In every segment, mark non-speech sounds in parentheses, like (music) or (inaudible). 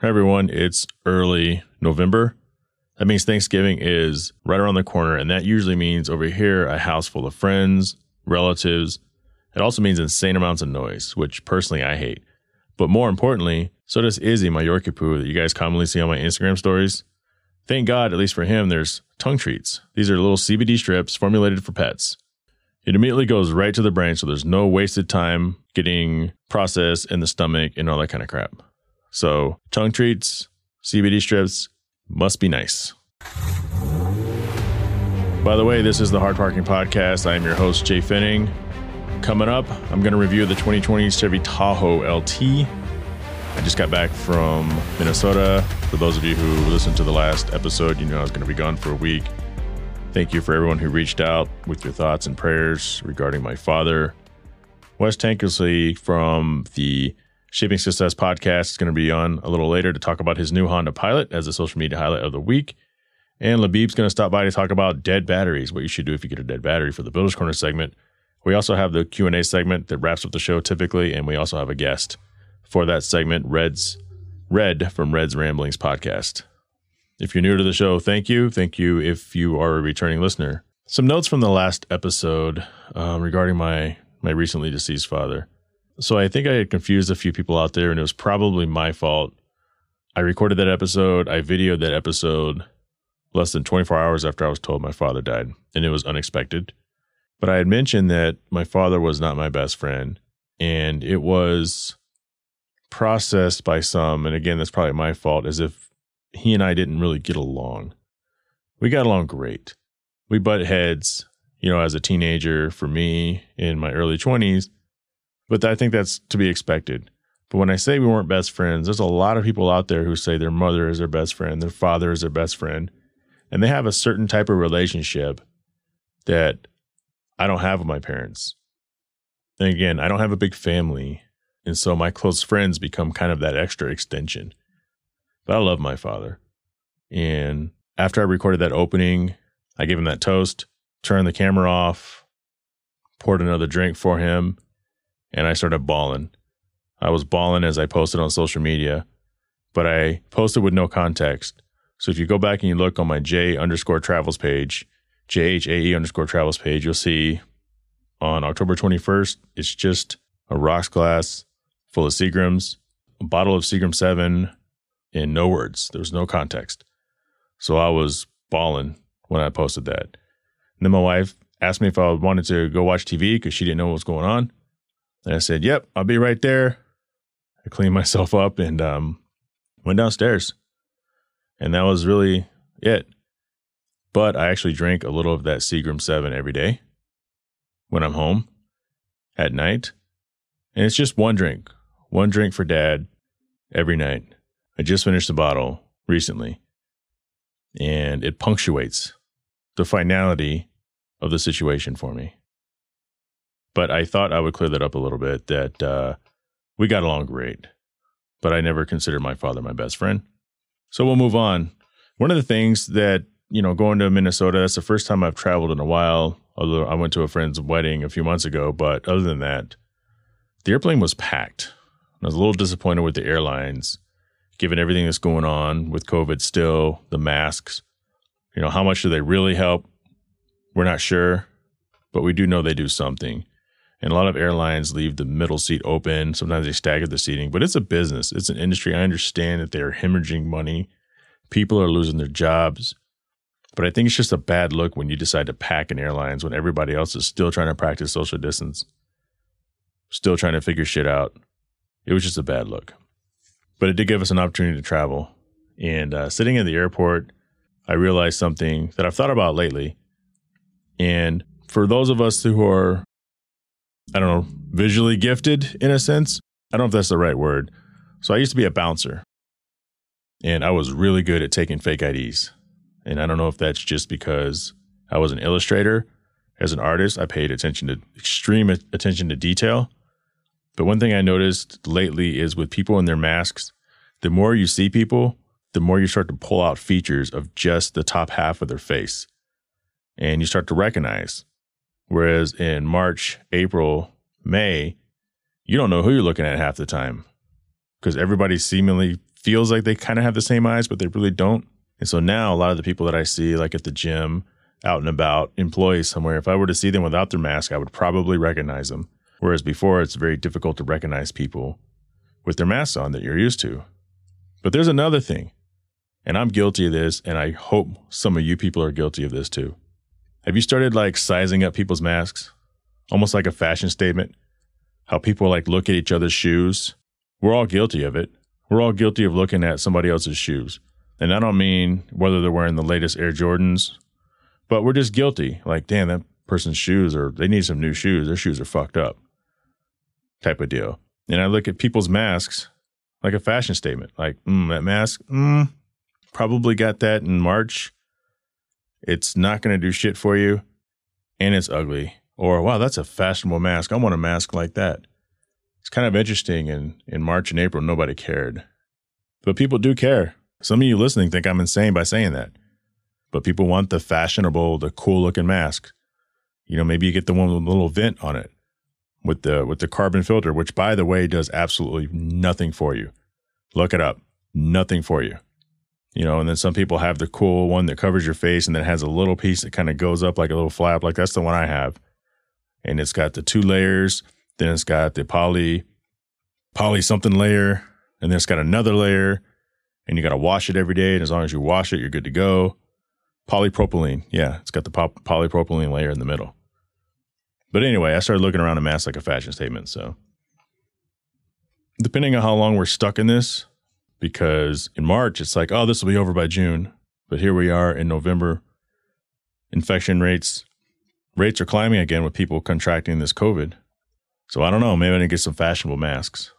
Hey everyone, it's early November. That means Thanksgiving is right around the corner, and that usually means over here a house full of friends, relatives. It also means insane amounts of noise, which personally I hate. But more importantly, so does Izzy, my Yorkie poo that you guys commonly see on my Instagram stories. Thank God, at least for him, there's tongue treats. These are little CBD strips formulated for pets. It immediately goes right to the brain, so there's no wasted time getting processed in the stomach and all that kind of crap. So, tongue treats, CBD strips must be nice. By the way, this is the Hard Parking Podcast. I am your host, Jhae Finning. Coming up, I'm going to review the 2020 Chevy Tahoe LT. I just got back from Minnesota. For those of you who listened to the last episode, you know I was going to be gone for a week. Thank you for everyone who reached out with your thoughts and prayers regarding my father. Wes Tankersley from the Shaping Success podcast is going to be on a little later to talk about his new Honda Pilot as a social media highlight of the week. And Labib's going to stop by to talk about dead batteries, what you should do if you get a dead battery for the Builder's Corner segment. We also have the Q&A segment that wraps up the show typically, and we also have a guest for that segment, Red's Red from Red's Ramblings podcast. If you're new to the show, thank you. Thank you if you are a returning listener. Some notes from the last episode um, regarding my my recently deceased father. So I think I had confused a few people out there, and it was probably my fault. I recorded that episode, I videoed that episode less than 24 hours after I was told my father died, and it was unexpected. But I had mentioned that my father was not my best friend, and it was processed by some, and again, that's probably my fault, as if he and I didn't really get along. We got along great. We butt heads, you know, as a teenager for me in my early 20s but I think that's to be expected. But when I say we weren't best friends, there's a lot of people out there who say their mother is their best friend, their father is their best friend, and they have a certain type of relationship that I don't have with my parents. And again, I don't have a big family. And so my close friends become kind of that extra extension. But I love my father. And after I recorded that opening, I gave him that toast, turned the camera off, poured another drink for him, and I started bawling. I was bawling as I posted on social media, but I posted with no context. So if you go back and you look on my J underscore travels page, JHAE underscore travels page, you'll see on October 21st, it's just a rocks glass full of Seagrams, a bottle of Seagram 7, and no words. There was no context. So I was bawling when I posted that. And then my wife asked me if I wanted to go watch TV because she didn't know what was going on. And I said, Yep, I'll be right there. I cleaned (laughs) myself up and um, went downstairs. And that was really it. But I actually drink a little of that Seagram 7 every day when I'm home at night. And it's just one drink, one drink for dad every night. I just finished the bottle recently. And it punctuates the finality of the situation for me. But I thought I would clear that up a little bit that uh, we got along great, but I never considered my father my best friend. So we'll move on. One of the things that, you know, going to Minnesota, that's the first time I've traveled in a while, although I went to a friend's wedding a few months ago. But other than that, the airplane was packed. I was a little disappointed with the airlines, given everything that's going on with COVID still, the masks. You know, how much do they really help? We're not sure, but we do know they do something. And a lot of airlines leave the middle seat open. Sometimes they stagger the seating, but it's a business. It's an industry. I understand that they're hemorrhaging money. People are losing their jobs. But I think it's just a bad look when you decide to pack in airlines when everybody else is still trying to practice social distance, still trying to figure shit out. It was just a bad look. But it did give us an opportunity to travel. And uh, sitting in the airport, I realized something that I've thought about lately. And for those of us who are I don't know, visually gifted in a sense. I don't know if that's the right word. So I used to be a bouncer and I was really good at taking fake IDs. And I don't know if that's just because I was an illustrator. As an artist, I paid attention to extreme attention to detail. But one thing I noticed lately is with people in their masks, the more you see people, the more you start to pull out features of just the top half of their face. And you start to recognize Whereas in March, April, May, you don't know who you're looking at half the time. because everybody seemingly feels like they kind of have the same eyes, but they really don't. And so now a lot of the people that I see, like at the gym, out and about, employees somewhere, if I were to see them without their mask, I would probably recognize them. Whereas before, it's very difficult to recognize people with their masks on that you're used to. But there's another thing, and I'm guilty of this, and I hope some of you people are guilty of this too. Have you started like sizing up people's masks? Almost like a fashion statement? How people like look at each other's shoes? We're all guilty of it. We're all guilty of looking at somebody else's shoes. And I don't mean whether they're wearing the latest Air Jordans, but we're just guilty. Like, damn, that person's shoes or they need some new shoes. Their shoes are fucked up. Type of deal. And I look at people's masks like a fashion statement. Like, mm, that mask, mm, probably got that in March. It's not going to do shit for you and it's ugly. Or, wow, that's a fashionable mask. I want a mask like that. It's kind of interesting. In, in March and April, nobody cared. But people do care. Some of you listening think I'm insane by saying that. But people want the fashionable, the cool looking mask. You know, maybe you get the one with a little vent on it with the with the carbon filter, which by the way does absolutely nothing for you. Look it up. Nothing for you. You know, and then some people have the cool one that covers your face and then has a little piece that kind of goes up like a little flap. Like that's the one I have. And it's got the two layers. Then it's got the poly, poly something layer. And then it's got another layer. And you got to wash it every day. And as long as you wash it, you're good to go. Polypropylene. Yeah, it's got the polypropylene layer in the middle. But anyway, I started looking around a mask like a fashion statement. So, depending on how long we're stuck in this, because in March, it's like, oh, this will be over by June. But here we are in November. Infection rates rates are climbing again with people contracting this COVID. So I don't know. Maybe I need to get some fashionable masks.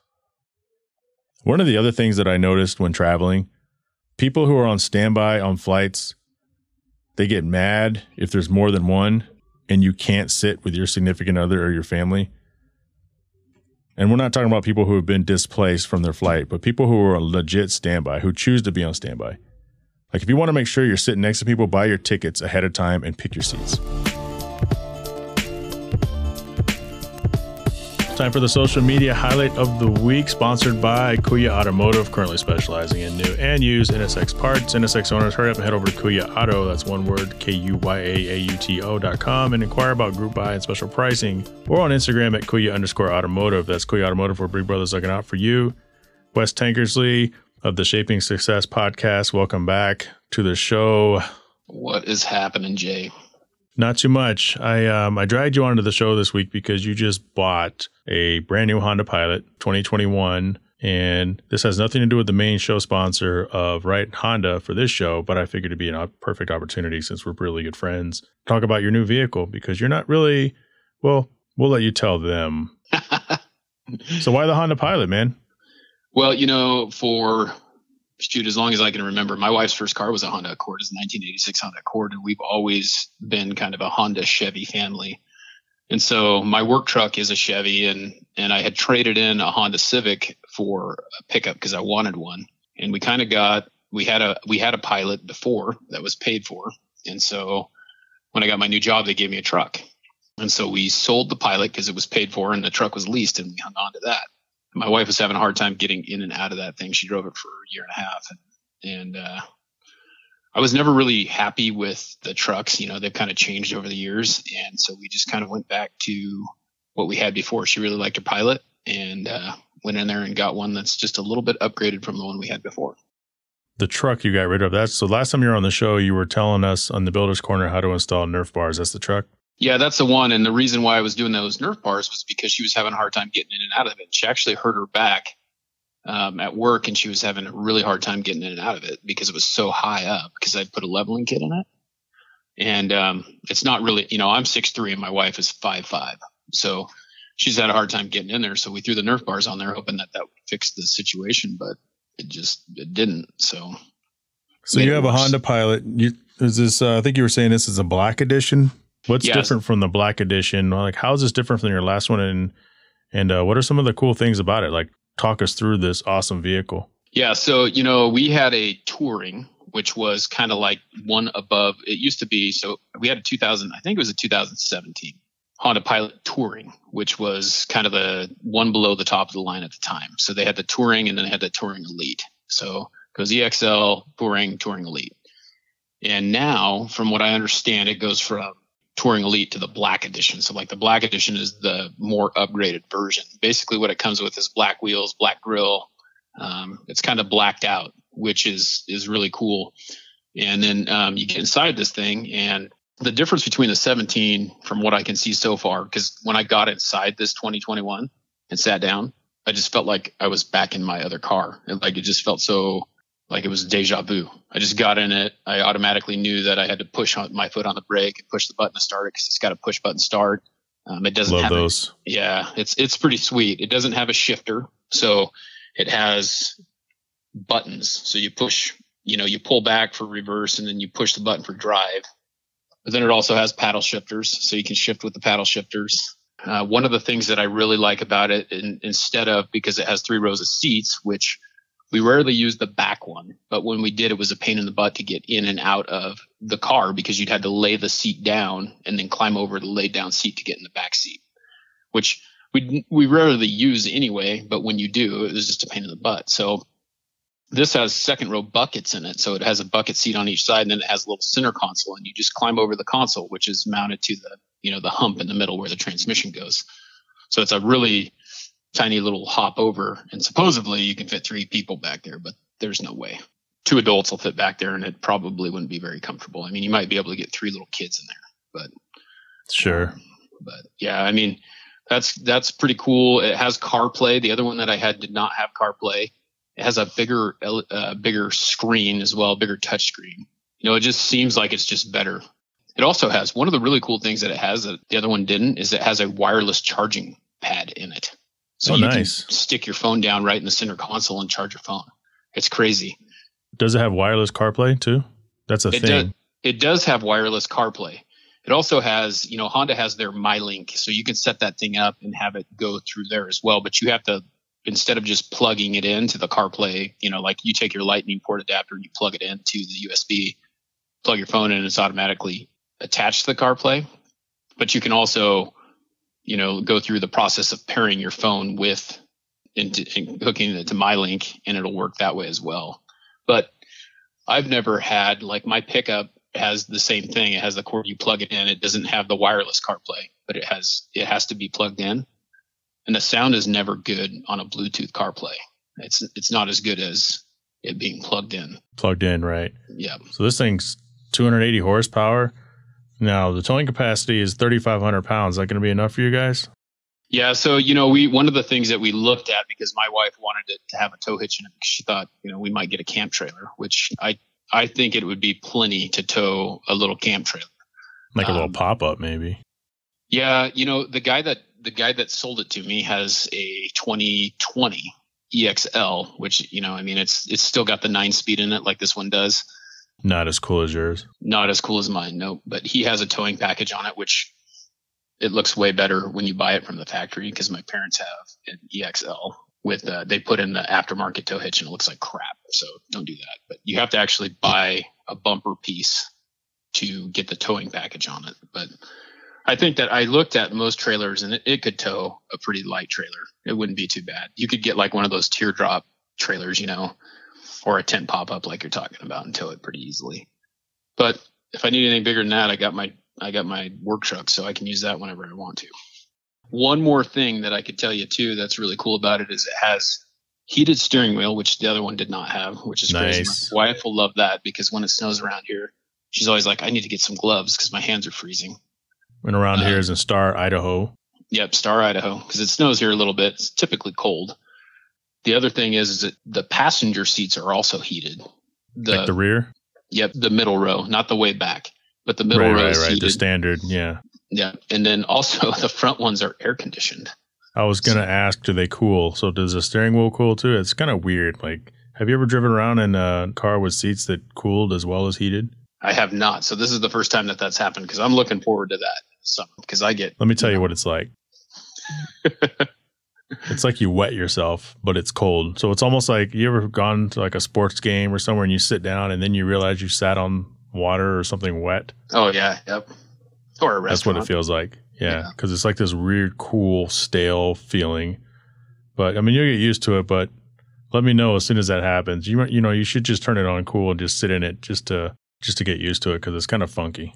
One of the other things that I noticed when traveling, people who are on standby on flights, they get mad if there's more than one and you can't sit with your significant other or your family and we're not talking about people who have been displaced from their flight, but people who are a legit standby, who choose to be on standby. Like if you want to make sure you're sitting next to people, buy your tickets ahead of time and pick your seats. Time for the social media highlight of the week, sponsored by Kuya Automotive, currently specializing in new and used NSX parts. NSX owners, hurry up and head over to Kuya Auto, that's one word, K U Y A A U T O dot com, and inquire about group buy and special pricing, or on Instagram at Kuya underscore automotive. That's Kuya Automotive, where Big Brother's looking out for you. Wes Tankersley of the Shaping Success podcast, welcome back to the show. What is happening, Jhae? Not too much. I um I dragged you onto the show this week because you just bought a brand new Honda Pilot 2021 and this has nothing to do with the main show sponsor of Right Honda for this show, but I figured it'd be a perfect opportunity since we're really good friends. Talk about your new vehicle because you're not really well, we'll let you tell them. (laughs) so why the Honda Pilot, man? Well, you know, for shoot, as long as I can remember, my wife's first car was a Honda Accord. It's a 1986 Honda Accord, and we've always been kind of a Honda Chevy family. And so my work truck is a Chevy, and and I had traded in a Honda Civic for a pickup because I wanted one. And we kind of got we had a we had a Pilot before that was paid for, and so when I got my new job, they gave me a truck. And so we sold the Pilot because it was paid for, and the truck was leased, and we hung on to that my wife was having a hard time getting in and out of that thing. She drove it for a year and a half, and, and uh, I was never really happy with the trucks. You know, they've kind of changed over the years, and so we just kind of went back to what we had before. She really liked her Pilot, and uh, went in there and got one that's just a little bit upgraded from the one we had before. The truck you got rid of. That's so. Last time you were on the show, you were telling us on the Builders Corner how to install Nerf bars. That's the truck. Yeah, that's the one. And the reason why I was doing those Nerf bars was because she was having a hard time getting in and out of it. She actually hurt her back um, at work, and she was having a really hard time getting in and out of it because it was so high up. Because I put a leveling kit in it, and um, it's not really, you know, I'm six three and my wife is five five, so she's had a hard time getting in there. So we threw the Nerf bars on there, hoping that that would fix the situation, but it just it didn't. So. So you have a Honda Pilot. You, is this? Uh, I think you were saying this is a black edition. What's yes. different from the black edition? Like, how is this different from your last one? And and uh, what are some of the cool things about it? Like, talk us through this awesome vehicle. Yeah, so you know, we had a touring, which was kind of like one above. It used to be so we had a 2000, I think it was a 2017 Honda Pilot Touring, which was kind of the one below the top of the line at the time. So they had the Touring and then they had the Touring Elite. So it goes EXL, Touring, Touring Elite. And now, from what I understand, it goes from Touring Elite to the Black Edition. So like the Black Edition is the more upgraded version. Basically, what it comes with is black wheels, black grill. Um, it's kind of blacked out, which is is really cool. And then um, you get inside this thing, and the difference between the 17, from what I can see so far, because when I got inside this 2021 and sat down, I just felt like I was back in my other car. And like it just felt so like it was deja vu. I just got in it. I automatically knew that I had to push on my foot on the brake and push the button to start it because it's got a push button start. Um, it doesn't Love have those. A, yeah, it's it's pretty sweet. It doesn't have a shifter, so it has buttons. So you push, you know, you pull back for reverse, and then you push the button for drive. But then it also has paddle shifters, so you can shift with the paddle shifters. Uh, one of the things that I really like about it, in, instead of because it has three rows of seats, which we rarely use the back one, but when we did, it was a pain in the butt to get in and out of the car because you'd had to lay the seat down and then climb over the laid down seat to get in the back seat, which we we rarely use anyway. But when you do, it was just a pain in the butt. So this has second row buckets in it, so it has a bucket seat on each side, and then it has a little center console, and you just climb over the console, which is mounted to the you know the hump in the middle where the transmission goes. So it's a really tiny little hop over, and supposedly you can fit three people back there, but there's no way. Two adults will fit back there, and it probably wouldn't be very comfortable. I mean, you might be able to get three little kids in there, but Sure. but yeah, I mean, that's that's pretty cool. It has CarPlay. The other one that I had did not have CarPlay. It has a bigger uh, bigger screen as well, bigger touch screen. You know, it just seems like it's just better. It also has one of the really cool things that it has that the other one didn't is it has a wireless charging pad in it. So Oh, you nice. can stick your phone down right in the center console and charge your phone. It's crazy. Does it have wireless CarPlay too? That's a It thing. does. It does have wireless CarPlay. It also has, you know, Honda has their MyLink, so you can set that thing up and have it go through there as well. But you have to, instead of just plugging it into the CarPlay, you know, like you take your Lightning port adapter and you plug it into the USB, plug your phone in, and it's automatically attached to the CarPlay. But you can also, you know, go through the process of pairing your phone with into and hooking it to MyLink, and it'll work that way as well. But I've never had like my pickup has the same thing. It has the cord you plug it in. It doesn't have the wireless CarPlay, but it has it has to be plugged in. And the sound is never good on a Bluetooth CarPlay. It's it's not as good as it being plugged in. Plugged in, right? Yeah. So this thing's 280 horsepower. Now the towing capacity is 3,500 pounds. Is that going to be enough for you guys? Yeah, so you know, we one of the things that we looked at because my wife wanted it to have a tow hitch in it because she thought, you know, we might get a camp trailer, which I I think it would be plenty to tow a little camp trailer. Like a little Um, pop up, maybe. Yeah, you know, the guy that the guy that sold it to me has a 2020 EXL, which you know, I mean, it's it's still got the nine speed in it like this one does. Not as cool as yours. Not as cool as mine, no, but he has a towing package on it, which it looks way better when you buy it from the factory because my parents have an EXL with uh, they put in the aftermarket tow hitch and it looks like crap. So don't do that. But you have to actually buy a bumper piece to get the towing package on it. But I think that I looked at most trailers and it, it could tow a pretty light trailer. It wouldn't be too bad. You could get like one of those teardrop trailers, you know, or a tent pop up like you're talking about and tow it pretty easily. But if I need anything bigger than that, I got my I got my work truck, so I can use that whenever I want to. One more thing that I could tell you too that's really cool about it is it has heated steering wheel, which the other one did not have, which is Nice. crazy. My wife will love that because when it snows around here, she's always like, I need to get some gloves because my hands are freezing. And around Uh, here is in Star, Idaho. Yep, Star, Idaho, because it snows here a little bit. It's typically cold. The other thing is, is that the passenger seats are also heated. The, like the rear. yep, the middle row, not the way back, but the middle Right, row right, is right. The standard. Yeah. yeah, and then also (laughs) the front ones are air conditioned. I was gonna ask, do they cool? So does the steering wheel cool too? It's kind of weird. Like, have you ever driven around in a car with seats that cooled as well as heated? I have not, so this is the first time that that's happened because I'm looking forward to that summer because I get Let me tell you what it's like. (laughs) it's like you wet yourself, but it's cold. So it's almost like you ever gone to like a sports game or somewhere and you sit down and then you realize you sat on water or something wet. oh yeah, yep, or a That's what it feels like. Yeah, because it's like this weird, cool, stale feeling. But I mean, you'll get used to it. But let me know as soon as that happens. You you know, you should just turn it on cool and just sit in it just to just to get used to it because it's kind of funky.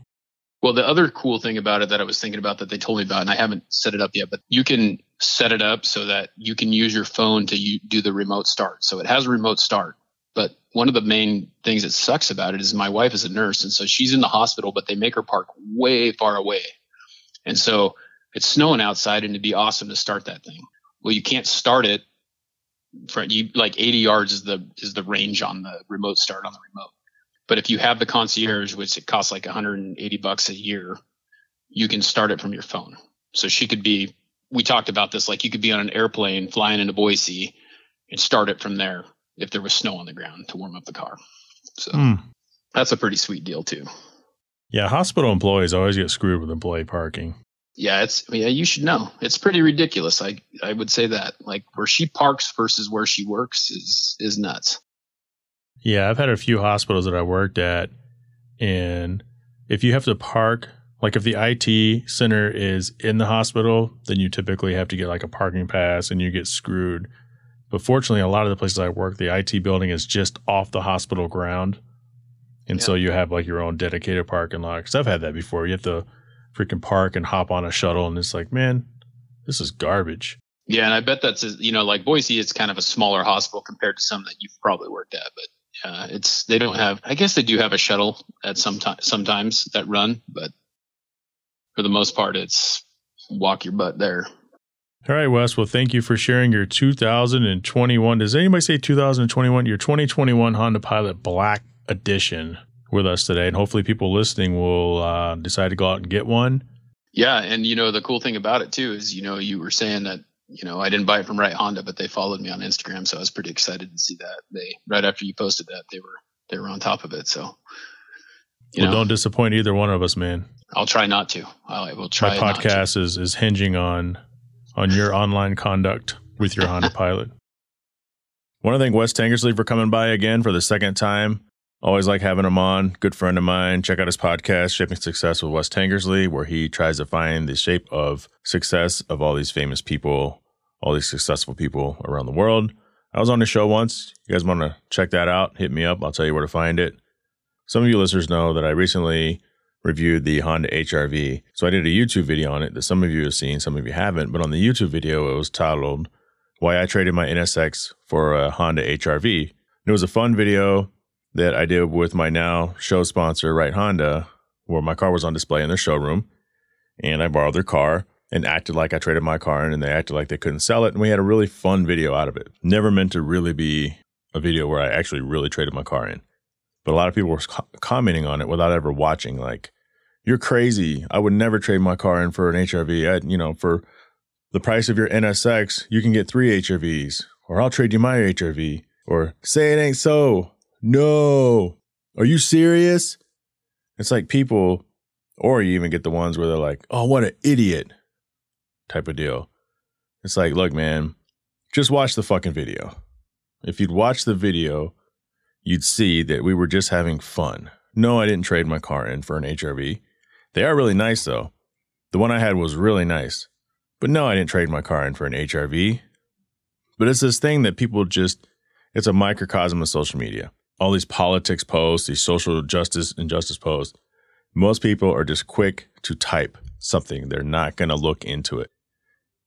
Well, the other cool thing about it that I was thinking about that they told me about, and I haven't set it up yet, but you can set it up so that you can use your phone to do the remote start. So it has a remote start. But one of the main things that sucks about it is my wife is a nurse, and so she's in the hospital, but they make her park way far away. And so it's snowing outside, and it'd be awesome to start that thing. Well, you can't start it. For you like 80 yards is the is the range on the remote start on the remote. But if you have the concierge, which it costs like 180 bucks a year, you can start it from your phone. So she could be. We talked about this. Like you could be on an airplane flying into Boise and start it from there if there was snow on the ground to warm up the car. So mm. that's a pretty sweet deal too. Yeah, hospital employees always get screwed with employee parking. Yeah, it's yeah, you should know. It's pretty ridiculous. I I would say that. Like where she parks versus where she works is is nuts. Yeah, I've had a few hospitals that I worked at and if you have to park like if the IT center is in the hospital, then you typically have to get like a parking pass and you get screwed but fortunately, a lot of the places I work, the IT building is just off the hospital ground. And yeah. so you have like your own dedicated parking lot. Cause I've had that before. You have to freaking park and hop on a shuttle. And it's like, man, this is garbage. Yeah. And I bet that's, you know, like Boise, it's kind of a smaller hospital compared to some that you've probably worked at. But uh, it's, they don't have, I guess they do have a shuttle at some time, sometimes that run. But for the most part, it's walk your butt there. All right, Wes. Well, thank you for sharing your 2021. Does anybody say 2021? Your 2021 Honda Pilot Black Edition with us today, and hopefully, people listening will uh, decide to go out and get one. Yeah, and you know the cool thing about it too is you know you were saying that you know I didn't buy it from Right Honda, but they followed me on Instagram, so I was pretty excited to see that. They right after you posted that they were they were on top of it. So well, know, don't disappoint either one of us, man. I'll try not to. I will try. My podcast is is hinging on on your online conduct with your Honda (laughs) Pilot. Want to thank Wes Tankersley for coming by again for the second time. Always like having him on. Good friend of mine. Check out his podcast, Shaping Success with Wes Tankersley, where he tries to find the shape of success of all these famous people, all these successful people around the world. I was on the show once. You guys want to check that out? Hit me up. I'll tell you where to find it. Some of you listeners know that I recently reviewed the Honda HRV. So I did a YouTube video on it that some of you have seen, some of you haven't. But on the YouTube video, it was titled Why I Traded My NSX for a Honda HRV. And it was a fun video that I did with my now show sponsor, Right Honda, where my car was on display in their showroom. And I borrowed their car and acted like I traded my car in, and they acted like they couldn't sell it. And we had a really fun video out of it. Never meant to really be a video where I actually really traded my car in. But a lot of people were commenting on it without ever watching, like, you're crazy. I would never trade my car in for an HRV. I, you know, for the price of your NSX, you can get three HRVs, or I'll trade you my HRV, or say it ain't so. No. Are you serious? It's like people, or you even get the ones where they're like, oh, what an idiot type of deal. It's like, look, man, just watch the fucking video. If you'd watch the video, you'd see that we were just having fun. No, I didn't trade my car in for an HRV. They are really nice though. The one I had was really nice. But no, I didn't trade my car in for an HRV. But it's this thing that people just, it's a microcosm of social media. All these politics posts, these social justice and justice posts. Most people are just quick to type something. They're not going to look into it.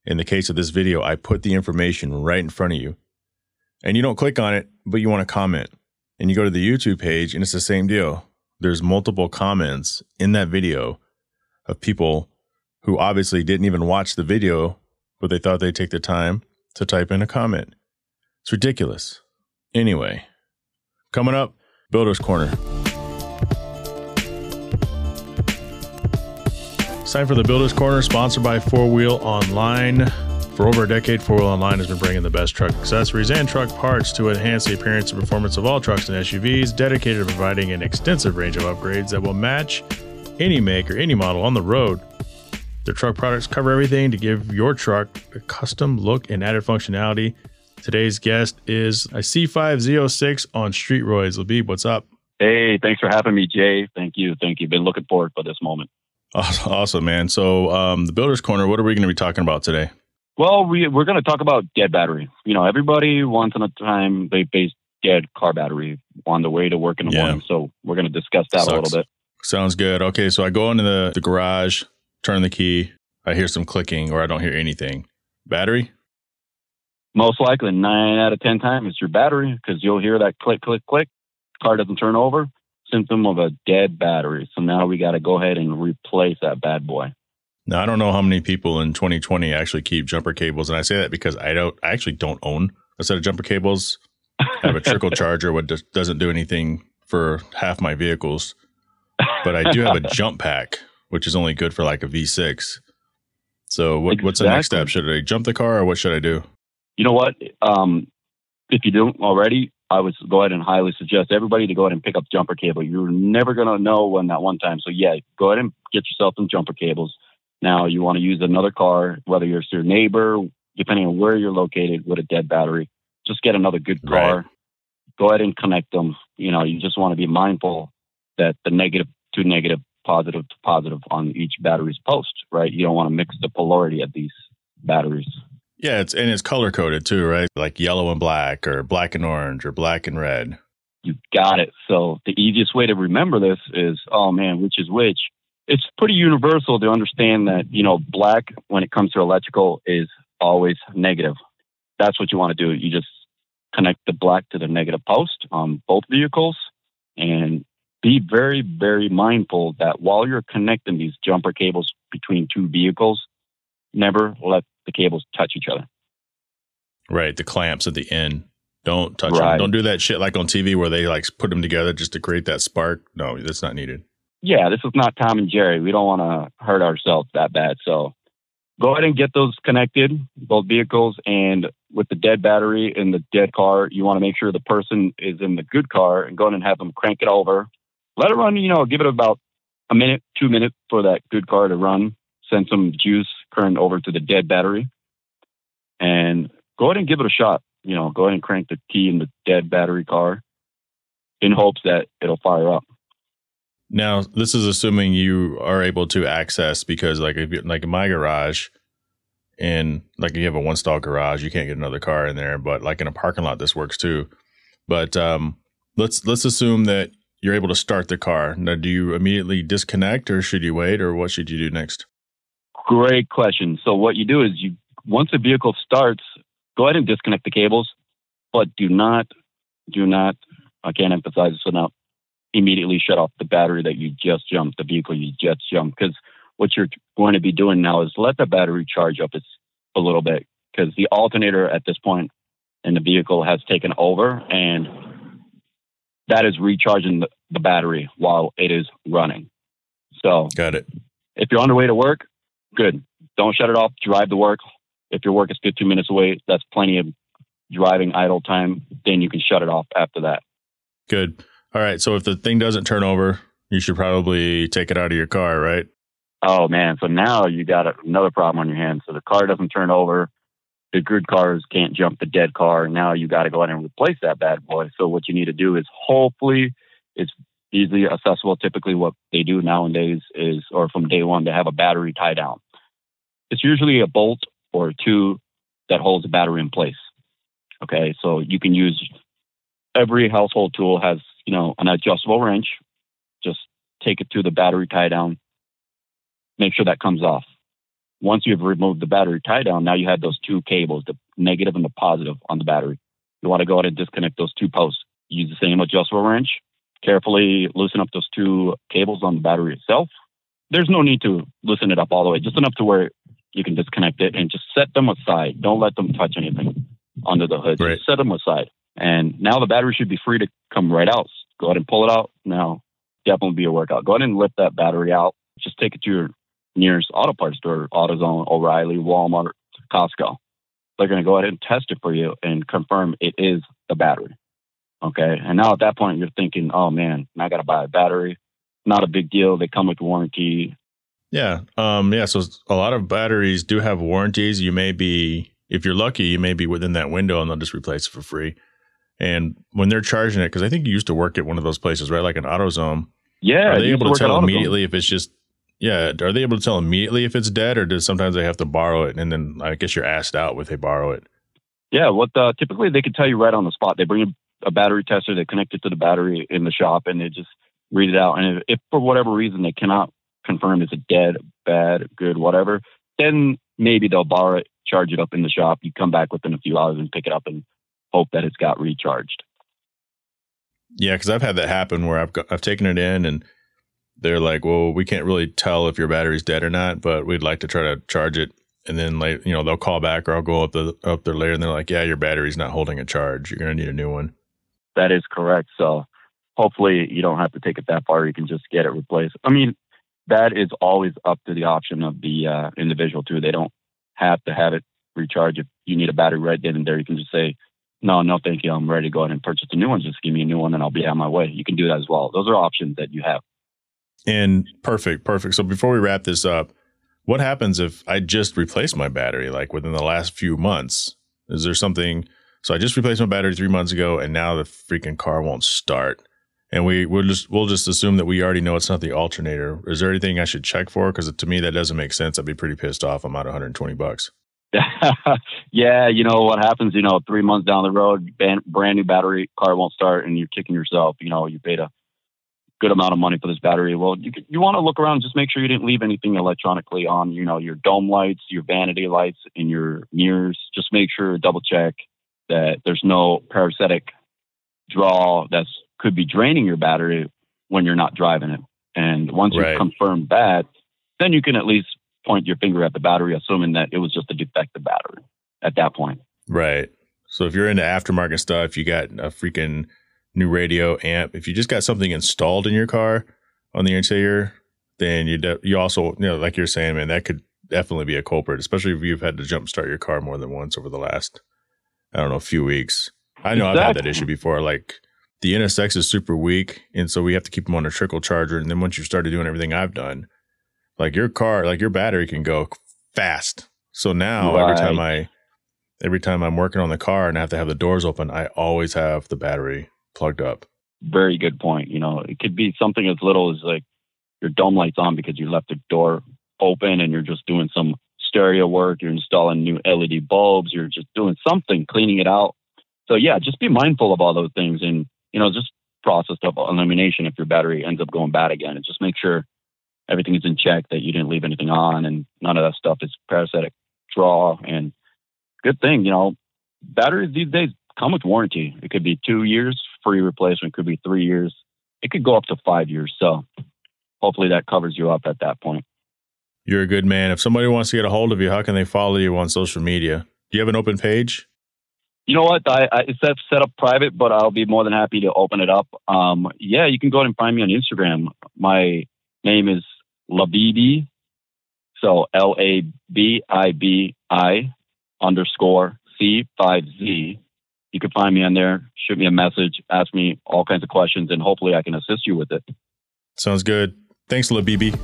In the case of this video, I put the information right in front of you. And you don't click on it, but you want to comment. And you go to the YouTube page and it's the same deal there's multiple comments in that video of people who obviously didn't even watch the video, but they thought they'd take the time to type in a comment. It's ridiculous. Anyway, coming up, Builder's Corner. It's time for the Builder's Corner, sponsored by Four Wheel Online. For over a decade, Four Wheel Online has been bringing the best truck accessories and truck parts to enhance the appearance and performance of all trucks and SUVs, dedicated to providing an extensive range of upgrades that will match any make or any model on the road. Their truck products cover everything to give your truck a custom look and added functionality. Today's guest is a C5Z06 on Street Roids. Labib, what's up? Hey, thanks for having me, Jhae. Thank you. Thank you. Been looking forward for this moment. Awesome, man. So, um, the Builder's Corner, what are we going to be talking about today? Well, we, we're going to talk about dead battery. You know, everybody once in a time they face dead car battery on the way to work in the Yeah. morning. So we're going to discuss that a little bit. Sounds good. Okay, so I go into the, the garage, turn the key, I hear some clicking, or I don't hear anything. Battery? Most likely, nine out of ten times, it's your battery because you'll hear that click, click, click. Car doesn't turn over. Symptom of a dead battery. So now we got to go ahead and replace that bad boy. Now, I don't know how many people in 2020 actually keep jumper cables, and I say that because I don't. I actually don't own a set of jumper cables. I have a trickle (laughs) charger, what does, doesn't do anything for half my vehicles, but I do have a jump pack, which is only good for like a V6. So, what, what's the next step? Should I jump the car, or what should I do? You know what? Um, if you don't already, I would go ahead and highly suggest everybody to go ahead and pick up jumper cable. You're never going to know when that one time. So yeah, go ahead and get yourself some jumper cables. Now you want to use another car, whether you're your neighbor, depending on where you're located with a dead battery, just get another good car. Right. Go ahead and connect them. You know, you just want to be mindful that the negative to negative, positive to positive on each battery's post, right? You don't want to mix the polarity of these batteries. Yeah, it's and it's color coded too, right? Like yellow and black, or black and orange, or black and red. You got it. So the easiest way to remember this is, oh man, which is which. It's pretty universal to understand that, you know, black when it comes to electrical is always negative. That's what you want to do. You just connect the black to the negative post on both vehicles and be very, very mindful that while you're connecting these jumper cables between two vehicles, never let the cables touch each other. Right, the clamps at the end. Don't touch Right. them. Don't do that shit like on TV where they like put them together just to create that spark. No, that's not needed. Yeah, this is not Tom and Jerry. We don't want to hurt ourselves that bad. So go ahead and get those connected, both vehicles. And with the dead battery in the dead car, you want to make sure the person is in the good car and go ahead and have them crank it over. Let it run, you know, give it about a minute, two minutes for that good car to run. Send some juice current over to the dead battery and go ahead and give it a shot. You know, go ahead and crank the key in the dead battery car in hopes that it'll fire up. Now, this is assuming you are able to access because, like, if you, like in my garage, and like you have a one stall garage, you can't get another car in there. But like in a parking lot, this works too. But um, let's let's assume that you're able to start the car. Now, do you immediately disconnect, or should you wait, or what should you do next? Great question. So what you do is you once the vehicle starts, go ahead and disconnect the cables, but do not, do not. I can't emphasize this enough. Immediately shut off the battery that you just jumped, the vehicle you just jumped, because what you're going to be doing now is let the battery charge up a little bit, because the alternator at this point in the vehicle has taken over, and that is recharging the, the battery while it is running. So Got it. if you're on the way to work, good. Don't shut it off. Drive to work. If your work is 15 minutes away, that's plenty of driving idle time. Then you can shut it off after that. Good. All right. So if the thing doesn't turn over, you should probably take it out of your car, right? Oh man, so now you got another problem on your hands. So the car doesn't turn over. The good cars can't jump the dead car. Now you got to go ahead and replace that bad boy. So what you need to do is hopefully it's easily accessible. Typically, what they do nowadays is, or from day one, they have a battery tie down. It's usually a bolt or two that holds the battery in place. Okay, so you can use every household tool has you know an adjustable wrench. Just take it to the battery tie down. Make sure that comes off. Once you've removed the battery tie down, now you have those two cables, the negative and the positive on the battery. You want to go ahead and disconnect those two posts. Use the same adjustable wrench. Carefully loosen up those two cables on the battery itself. There's no need to loosen it up all the way, just enough to where you can disconnect it and just set them aside. Don't let them touch anything under the hood. Right. Just set them aside. And now the battery should be free to come right out. Go ahead and pull it out. Now, definitely be a workout. Go ahead and lift that battery out. Just take it to your nearest auto parts store, AutoZone, O'Reilly, Walmart, Costco. They're going to go ahead and test it for you and confirm it is the battery. Okay. And now at that point, you're thinking, oh man, I got to buy a battery. Not a big deal. They come with warranty. Yeah. Um, yeah. So a lot of batteries do have warranties. You may be, if you're lucky, you may be within that window and they'll just replace it for free. And when they're charging it, because I think you used to work at one of those places, right? Like an AutoZone. Yeah. are they able to at tell immediately if it's just Yeah, are they able to tell immediately if it's dead, or does sometimes they have to borrow it, and then I guess you're asked out if they borrow it? Yeah, what uh, typically they can tell you right on the spot. They bring a, a battery tester, they connect it to the battery in the shop, and they just read it out. And if, if for whatever reason they cannot confirm it's a dead, bad, good, whatever, then maybe they'll borrow it, charge it up in the shop. You come back within a few hours and pick it up and hope that it's got recharged. Yeah, because I've had that happen where I've got, I've taken it in and they're like, "Well, we can't really tell if your battery's dead or not, but we'd like to try to charge it." And then like you know they'll call back or I'll go up the up there later and they're like, "Yeah, your battery's not holding a charge. You're gonna need a new one." That is correct. So hopefully you don't have to take it that far. You can just get it replaced. I mean, that is always up to the option of the uh, individual too. They don't have to have it recharged. If you need a battery right then and there, you can just say, no, no, thank you. I'm ready to go ahead and purchase a new one. Just give me a new one and I'll be on my way. You can do that as well. Those are options that you have. And perfect, perfect. So before we wrap this up, what happens if I just replace my battery like within the last few months? Is there something? So I just replaced my battery three months ago, and now the freaking car won't start. And we we'll just we'll just assume that we already know it's not the alternator. Is there anything I should check for? Because to me that doesn't make sense. I'd be pretty pissed off. I'm out 120 bucks. (laughs) yeah, you know what happens? You know, three months down the road, brand new battery, car won't start, and you're kicking yourself. You know, you paid a good amount of money for this battery. Well, you you want to look around, just make sure you didn't leave anything electronically on. You know, your dome lights, your vanity lights, and your mirrors. Just make sure double check that there's no parasitic draw that could be draining your battery when you're not driving it. And once right. you confirm that, then you can at least point your finger at the battery, assuming that it was just a defective battery at that point. Right. So if you're into aftermarket stuff, you got a freaking new radio amp. If you just got something installed in your car on the interior, then you de- you also you know like you're saying, man, that could definitely be a culprit, especially if you've had to jump start your car more than once over the last I don't know few weeks. I know exactly. I've had that issue before. Like the NSX is super weak, and so we have to keep them on a trickle charger. And then once you've started doing everything I've done, like your car, like your battery can go fast. So now right. every time I every time I'm working on the car and I have to have the doors open, I always have the battery plugged up. Very good point. You know, it could be something as little as like your dome lights on because you left the door open and you're just doing some stereo work, you're installing new LED bulbs, you're just doing something, cleaning it out. So yeah, just be mindful of all those things and you know, just process of elimination if your battery ends up going bad again and just make sure everything is in check, that you didn't leave anything on, and none of that stuff is parasitic draw. And good thing, you know, batteries these days come with warranty. It could be two years free replacement, could be three years, it could go up to five years. So hopefully that covers you up at that point. You're a good man. If somebody wants to get a hold of you, how can they follow you on social media? Do you have an open page? You know what? I, I it's set up private, but I'll be more than happy to open it up. Um, yeah, you can go ahead and find me on Instagram. My name is Labibi. So L A B I B I underscore C five Z. You can find me on there, shoot me a message, ask me all kinds of questions, and hopefully I can assist you with it. Sounds good. Thanks, Labibi.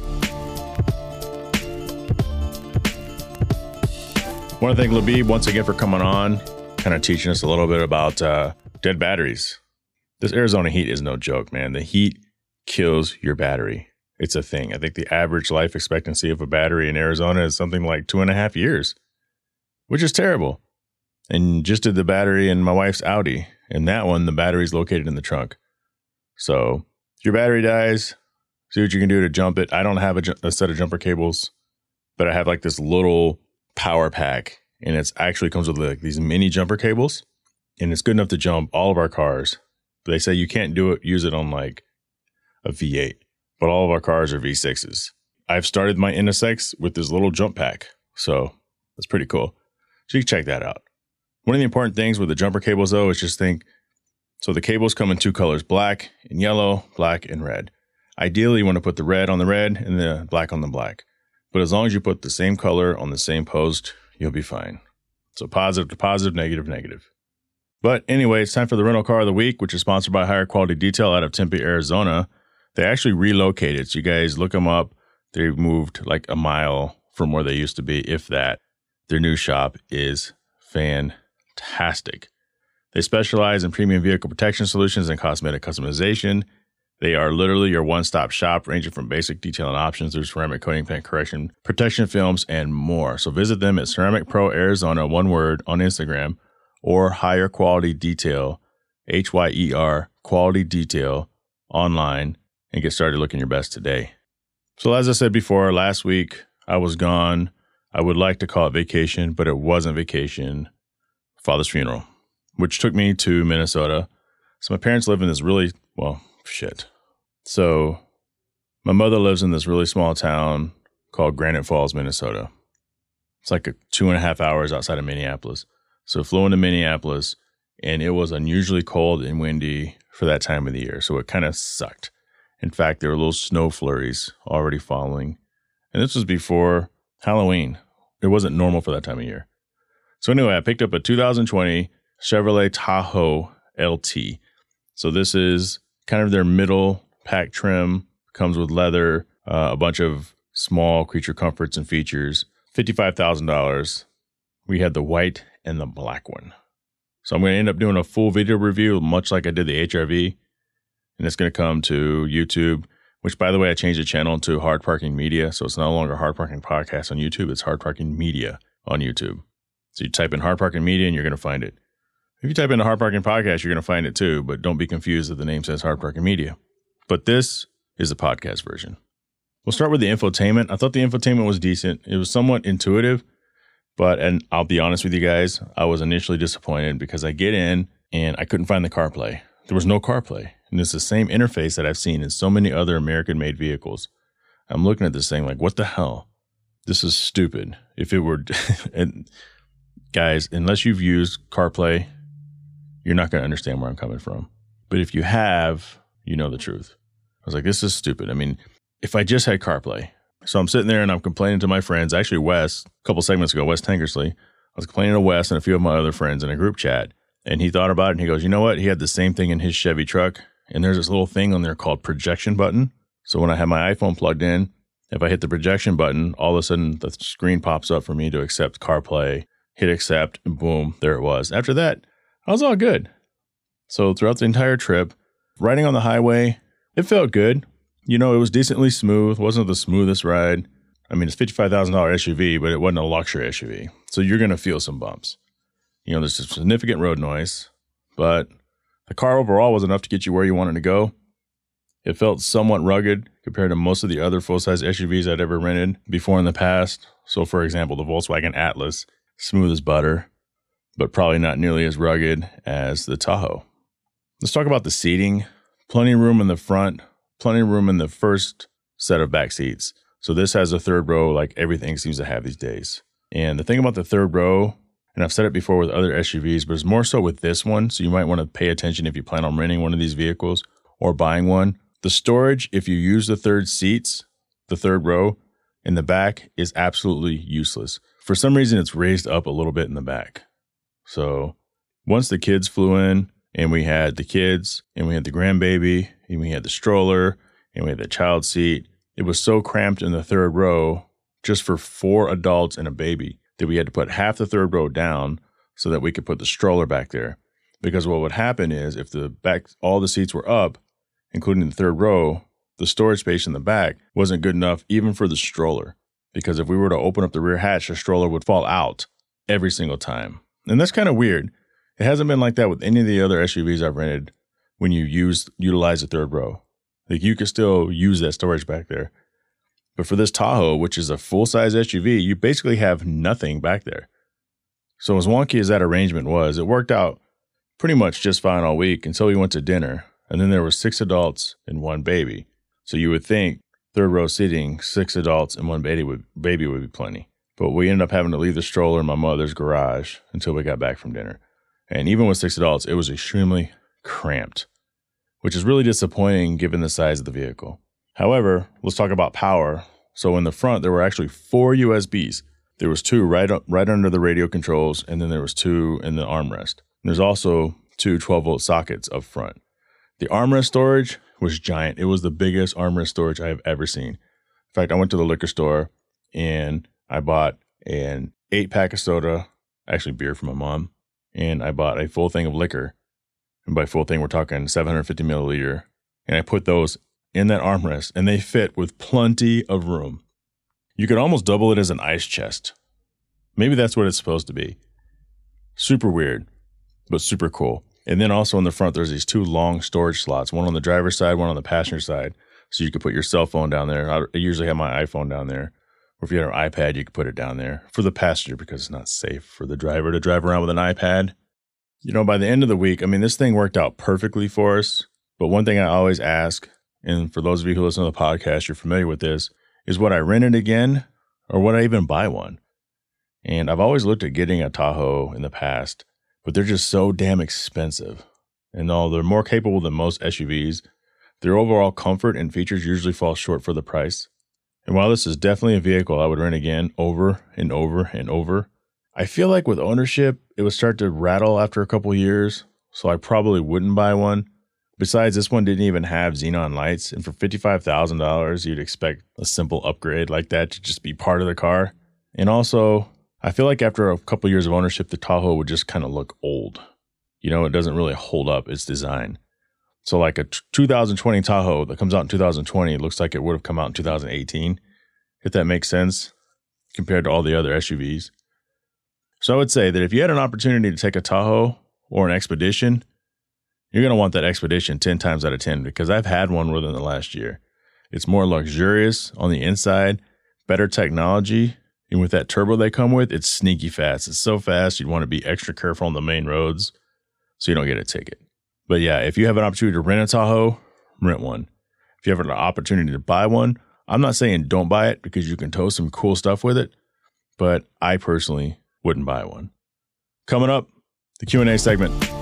Want to thank Labib once again for coming on, kind of teaching us a little bit about uh, dead batteries. This Arizona heat is no joke, man. The heat kills your battery it's a thing. I think the average life expectancy of a battery in Arizona is something like two and a half years, which is terrible. And just did the battery in my wife's Audi, and that one, the battery's located in the trunk. So if your battery dies, see what you can do to jump it. I don't have a, a set of jumper cables, but I have like this little power pack, and it actually comes with like these mini jumper cables, and it's good enough to jump all of our cars. But they say you can't do it, use it on like a V8 but all of our cars are V6s. I've started my NSX with this little jump pack, so that's pretty cool. So you can check that out. One of the important things with the jumper cables, though, is just think so the cables come in two colors black and yellow, black and red. Ideally, you want to put the red on the red and the black on the black. But as long as you put the same color on the same post, you'll be fine. So positive to positive, negative, negative. But anyway, it's time for the rental car of the week, which is sponsored by Hyer Quality Detail out of Tempe, Arizona. They actually relocated. So you guys look them up. They've moved like a mile from where they used to be, if that. Their new shop is fantastic. They specialize in premium vehicle protection solutions and cosmetic customization. They are literally your one stop shop, ranging from basic detailing options through ceramic coating, paint correction, protection films, and more. So visit them at Ceramic Pro Arizona, one word, on Instagram, or Hyer Quality Detail, H Y E R Quality Detail, online, and get started looking your best today. So, as I said before, last week I was gone. I would like to call it vacation, but it wasn't vacation. Father's funeral, which took me to Minnesota. So, my parents live in this really, well, shit. So my mother lives in this really small town called Granite Falls, Minnesota. It's like a two and a half hours outside of Minneapolis. So flew into Minneapolis and it was unusually cold and windy for that time of the year. So it kind of sucked. In fact, there were little snow flurries already falling. And this was before Halloween. It wasn't normal for that time of year. So anyway, I picked up a 2020 Chevrolet Tahoe LT. So this is kind of their middle pack trim, comes with leather, uh, a bunch of small creature comforts and features. $55,000. We had the white and the black one. So I'm going to end up doing a full video review, much like I did the HRV. And it's going to come to YouTube, which, by the way, I changed the channel to Hard Parking Media. So it's no longer Hard Parking Podcast on YouTube, it's Hard Parking Media on YouTube. So you type in Hard Parking Media and you're going to find it. If you type in Hard Parking Podcast, you're going to find it too, but don't be confused that the name says Hard Parking Media. But this is the podcast version. We'll start with the infotainment. I thought the infotainment was decent. It was somewhat intuitive, but and I'll be honest with you guys, I was initially disappointed because I get in and I couldn't find the CarPlay. There was no CarPlay. And it's the same interface that I've seen in so many other American made vehicles. I'm looking at this thing like, what the hell? This is stupid. If it were, (laughs) and guys, unless you've used CarPlay you're not going to understand where I'm coming from. But if you have, you know the truth. I was like, this is stupid. I mean, if I just had CarPlay, so I'm sitting there and I'm complaining to my friends. Actually, Wes, a couple segments ago, Wes Tankersley, I was complaining to Wes and a few of my other friends in a group chat. And he thought about it and he goes, you know what? He had the same thing in his Chevy truck. And there's this little thing on there called projection button. So when I have my iPhone plugged in, if I hit the projection button, all of a sudden the screen pops up for me to accept CarPlay, hit accept, and boom, there it was. After that, I was all good. So throughout the entire trip, riding on the highway, it felt good. You know, it was decently smooth. wasn't the smoothest ride. I mean, it's $55,000 SUV, but it wasn't a luxury SUV. So you're going to feel some bumps. You know, there's significant road noise, but the car overall was enough to get you where you wanted to go. It felt somewhat rugged compared to most of the other full size SUVs I'd ever rented before in the past. So, for example, the Volkswagen Atlas, smooth as butter but probably not nearly as rugged as the Tahoe. Let's talk about the seating. Plenty of room in the front, plenty of room in the first set of back seats. So this has a third row like everything seems to have these days. And the thing about the third row, and I've said it before with other SUVs, but it's more so with this one. So you might want to pay attention if you plan on renting one of these vehicles or buying one. The storage, if you use the third seats, the third row in the back, is absolutely useless. For some reason, it's raised up a little bit in the back. So once the kids flew in and we had the kids and we had the grandbaby and we had the stroller and we had the child seat, it was so cramped in the third row just for four adults and a baby that we had to put half the third row down so that we could put the stroller back there. Because what would happen is if the back all the seats were up, including the third row, the storage space in the back wasn't good enough even for the stroller. Because if we were to open up the rear hatch, the stroller would fall out every single time. And that's kind of weird. It hasn't been like that with any of the other SUVs I've rented when you use utilize the third row. Like you can still use that storage back there. But for this Tahoe, which is a full size SUV, you basically have nothing back there. So as wonky as that arrangement was, it worked out pretty much just fine all week until we went to dinner. And then there were six adults and one baby. So you would think third row seating, six adults and one baby would baby would be plenty. But we ended up having to leave the stroller in my mother's garage until we got back from dinner. And even with six adults, it was extremely cramped, which is really disappointing given the size of the vehicle. However, let's talk about power. So in the front, there were actually four USBs. There was two right right under the radio controls, and then there was two in the armrest. And there's also two 12 volt sockets up front. The armrest storage was giant. It was the biggest armrest storage I have ever seen. In fact, I went to the liquor store and I bought an eight pack of soda, actually beer for my mom, and I bought a full thing of liquor. And by full thing, we're talking 750 milliliter and I put those in that armrest, and they fit with plenty of room. You could almost double it as an ice chest. Maybe that's what it's supposed to be. Super weird, but super cool. And then also in the front, there's these two long storage slots, one on the driver's side, one on the passenger side. So you could put your cell phone down there. I usually have my iPhone down there. Or if you had an iPad, you could put it down there for the passenger because it's not safe for the driver to drive around with an iPad. You know, by the end of the week, I mean, this thing worked out perfectly for us. But one thing I always ask, and for those of you who listen to the podcast, you're familiar with this, is would I rent it again or would I even buy one? And I've always looked at getting a Tahoe in the past, but they're just so damn expensive. And though they're more capable than most SUVs, their overall comfort and features usually fall short for the price. And while this is definitely a vehicle I would rent again over and over and over, I feel like with ownership, it would start to rattle after a couple years, so I probably wouldn't buy one. Besides, this one didn't even have xenon lights, and for $55,000, you'd expect a simple upgrade like that to just be part of the car. And also, I feel like after a couple years of ownership, the Tahoe would just kind of look old. You know, it doesn't really hold up its design. So, like a 2020 Tahoe that comes out in 2020 looks like it would have come out in 2018, if that makes sense, compared to all the other SUVs. So, I would say that if you had an opportunity to take a Tahoe or an Expedition, you're going to want that Expedition 10 times out of 10 because I've had one within the last year. It's more luxurious on the inside, better technology. And with that turbo they come with, it's sneaky fast. It's so fast, you'd want to be extra careful on the main roads so you don't get a ticket. But yeah, if you have an opportunity to rent a Tahoe, rent one. If you have an opportunity to buy one, I'm not saying don't buy it because you can tow some cool stuff with it, but I personally wouldn't buy one. Coming up, the Q&A segment.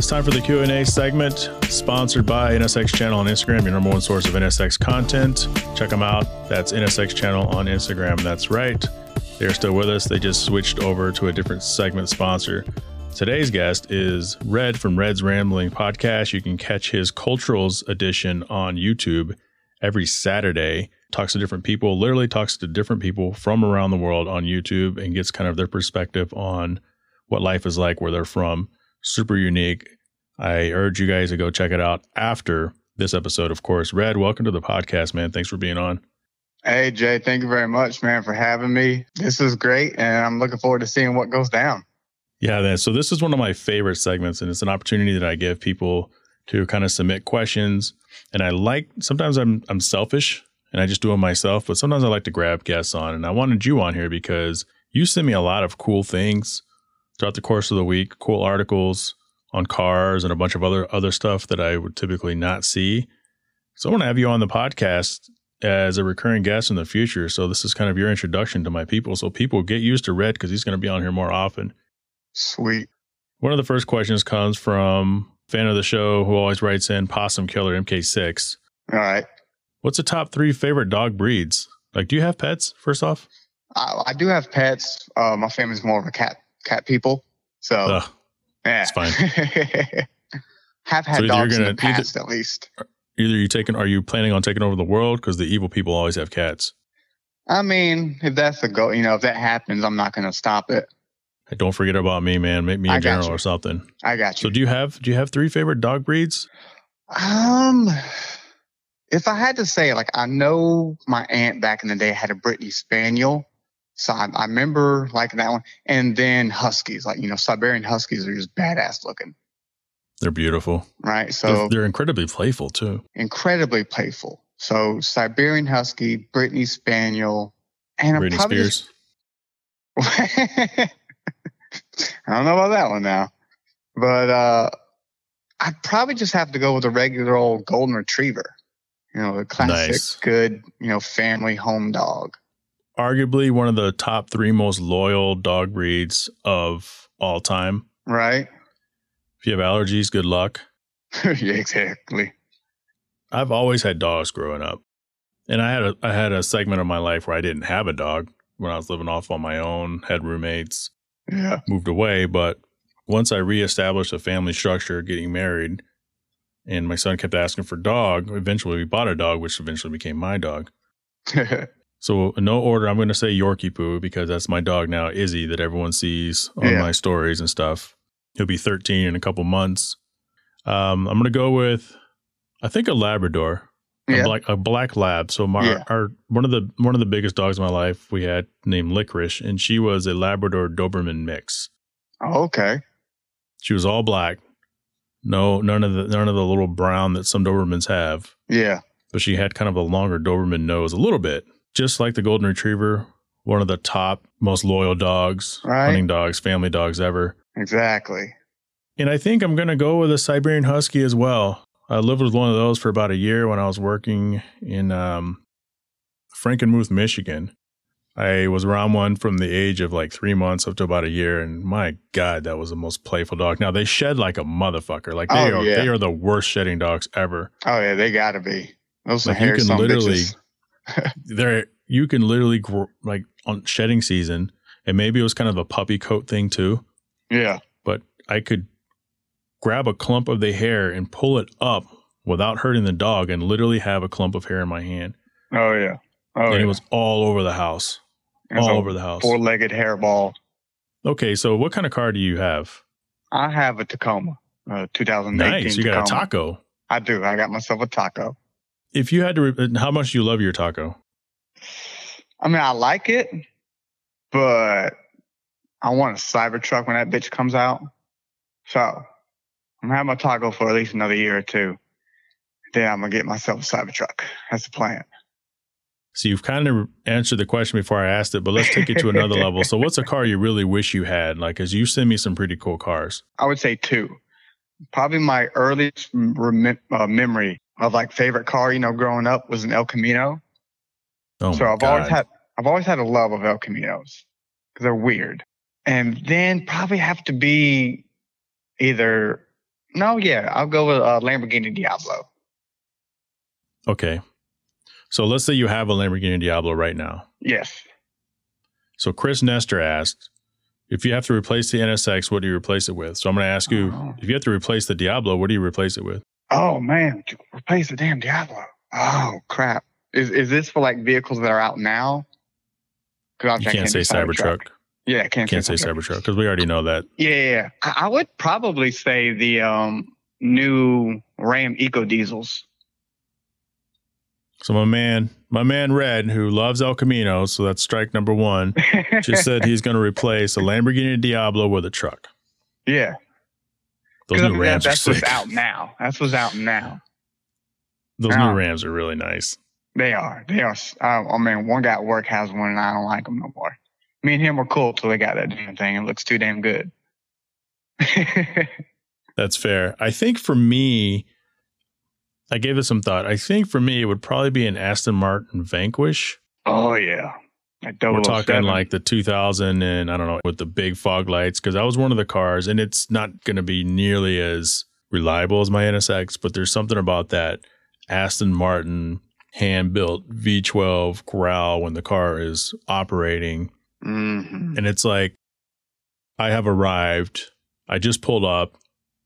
It's time for the Q&A segment, sponsored by NSX Channel on Instagram, your number one source of NSX content. Check them out. That's NSX Channel on Instagram. That's right. They're still with us. They just switched over to a different segment sponsor. Today's guest is Red from Red's Rambling Podcast. You can catch his Culturals edition on YouTube every Saturday. Talks to different people, literally talks to different people from around the world on YouTube and gets kind of their perspective on what life is like where they're from super unique. I urge you guys to go check it out after this episode, of course. Red, welcome to the podcast, man. Thanks for being on. Hey, Jhae, thank you very much, man, for having me. This is great, and I'm looking forward to seeing what goes down. Yeah. So, this is one of my favorite segments, and it's an opportunity that I give people to kind of submit questions. And I like, sometimes I'm, I'm selfish and I just do them myself, but sometimes I like to grab guests on. And I wanted you on here because you send me a lot of cool things throughout the course of the week, cool articles on cars and a bunch of other other stuff that I would typically not see. So I want to have you on the podcast as a recurring guest in the future. So this is kind of your introduction to my people. So people get used to Red because he's going to be on here more often. Sweet. One of the first questions comes from fan of the show who always writes in Possum Killer MK6. All right. What's the top three favorite dog breeds? Like, do you have pets? First off, I, I do have pets. Uh, my family's more of a cat cat people. So Ugh, yeah, it's fine. (laughs) have had so dogs gonna, in the past either, at least. Either you taking, are you planning on taking over the world? Because the evil people always have cats. I mean, if that's the goal, you know, if that happens, I'm not going to stop it. Hey, don't forget about me, man. Make me a general or something. I got you. So, do you have do you have three favorite dog breeds? Um, if I had to say, like, I know my aunt back in the day had a Brittany Spaniel, so I, I, remember liking that one. And then Huskies, like, you know, Siberian Huskies are just badass looking. They're beautiful. Right. So they're, they're incredibly playful too. Incredibly playful. So Siberian Husky, Brittany Spaniel, and Britney Spears. Just, (laughs) I don't know about that one now. But uh I'd probably just have to go with a regular old golden retriever. You know, a classic nice. good, you know, family home dog arguably one of the top three most loyal dog breeds of all time. Right. If you have allergies, good luck. (laughs) yeah, exactly. I've always had dogs growing up. And I had a I had a segment of my life where I didn't have a dog when I was living off on my own, had roommates, yeah. moved away. But once I reestablished a family structure, getting married, and my son kept asking for a dog, eventually we bought a dog, which eventually became my dog. (laughs) So no order. I'm going to say Yorkie Poo because that's my dog now, Izzy, that everyone sees on yeah. my stories and stuff. He'll be 13 in a couple months. Um, I'm going to go with, I think a Labrador, a black a black lab. So my Yeah. our one of the one of the biggest dogs in my life we had named Licorice, and she was a Labrador Doberman mix. Oh, okay. She was all black. No, none of the none of the little brown that some Dobermans have. Yeah. But she had kind of a longer Doberman nose, a little bit, just like the Golden Retriever. One of the top, most loyal dogs, Right. hunting dogs, family dogs ever. Exactly. And I think I'm going to go with a Siberian Husky as well. I lived with one of those for about a year when I was working in um, Frankenmuth, Michigan. I was around one from the age of like three months up to about a year, and my God, that was the most playful dog. Now they shed like a motherfucker. Like they Oh, are, yeah. they are the worst shedding dogs ever. Oh yeah, they gotta be. Those are Like, you can literally- bitches. (laughs) They're you can literally gr- like on shedding season, and maybe it was kind of a puppy coat thing too. Yeah. but I could grab a clump of the hair and pull it up without hurting the dog and literally have a clump of hair in my hand. Oh yeah. Oh and yeah. it was all over the house. All over the house. Four-legged hairball. Okay, so what kind of car do you have? I have a Tacoma, uh, 2018 Nice. You got a taco. I do. I got myself a taco. If you had to, re- how much do you love your taco? I mean, I like it, but I want a Cybertruck when that bitch comes out. So I'm gonna have my taco for at least another year or two. Then I'm gonna get myself a Cybertruck. That's the plan. So you've kind of answered the question before I asked it, but let's take it to another (laughs) level. So what's a car you really wish you had? Like, as you send me some pretty cool cars. I would say two. Probably my earliest rem- uh, memory of like favorite car, you know, growing up was an El Camino. Oh so I've God. always had I've always had a love of El Caminos because they're weird. And then probably have to be either no, yeah, I'll go with uh, Lamborghini Diablo. okay. So let's say you have a Lamborghini Diablo right now. Yes. So Chris Nestor asked, if you have to replace the NSX, what do you replace it with? So I'm going to ask you, Oh. if you have to replace the Diablo, what do you replace it with? Oh man, replace the damn Diablo. Oh crap. Is is this for like vehicles that are out now? 'Cause You I can't say do Cybertruck. Yeah, I can't, Can't say Cybertruck because we already know that. Yeah, yeah, yeah. I, I would probably say the um new Ram Eco Diesels. So my man, my man Red, who loves El Camino, so that's strike number one, just said (laughs) he's going to replace a Lamborghini Diablo with a truck. yeah. Those I new that- Rams are that's what's out now. That's what's out now. Those now. new Rams are really nice. They are. They are. Uh, I mean, one guy at work has one, and I don't like them no more. Me and him were cool till they got that damn thing. It looks too damn good. (laughs) That's fair. I think for me, I gave it some thought. I think for me, it would probably be an Aston Martin Vanquish. oh yeah. We're 007. talking like the 2000 and I don't know with the big fog lights because that was one of the cars and it's not going to be nearly as reliable as my NSX, but there's something about that Aston Martin hand built V12 growl when the car is operating Mhm. and it's like I have arrived. I just pulled up.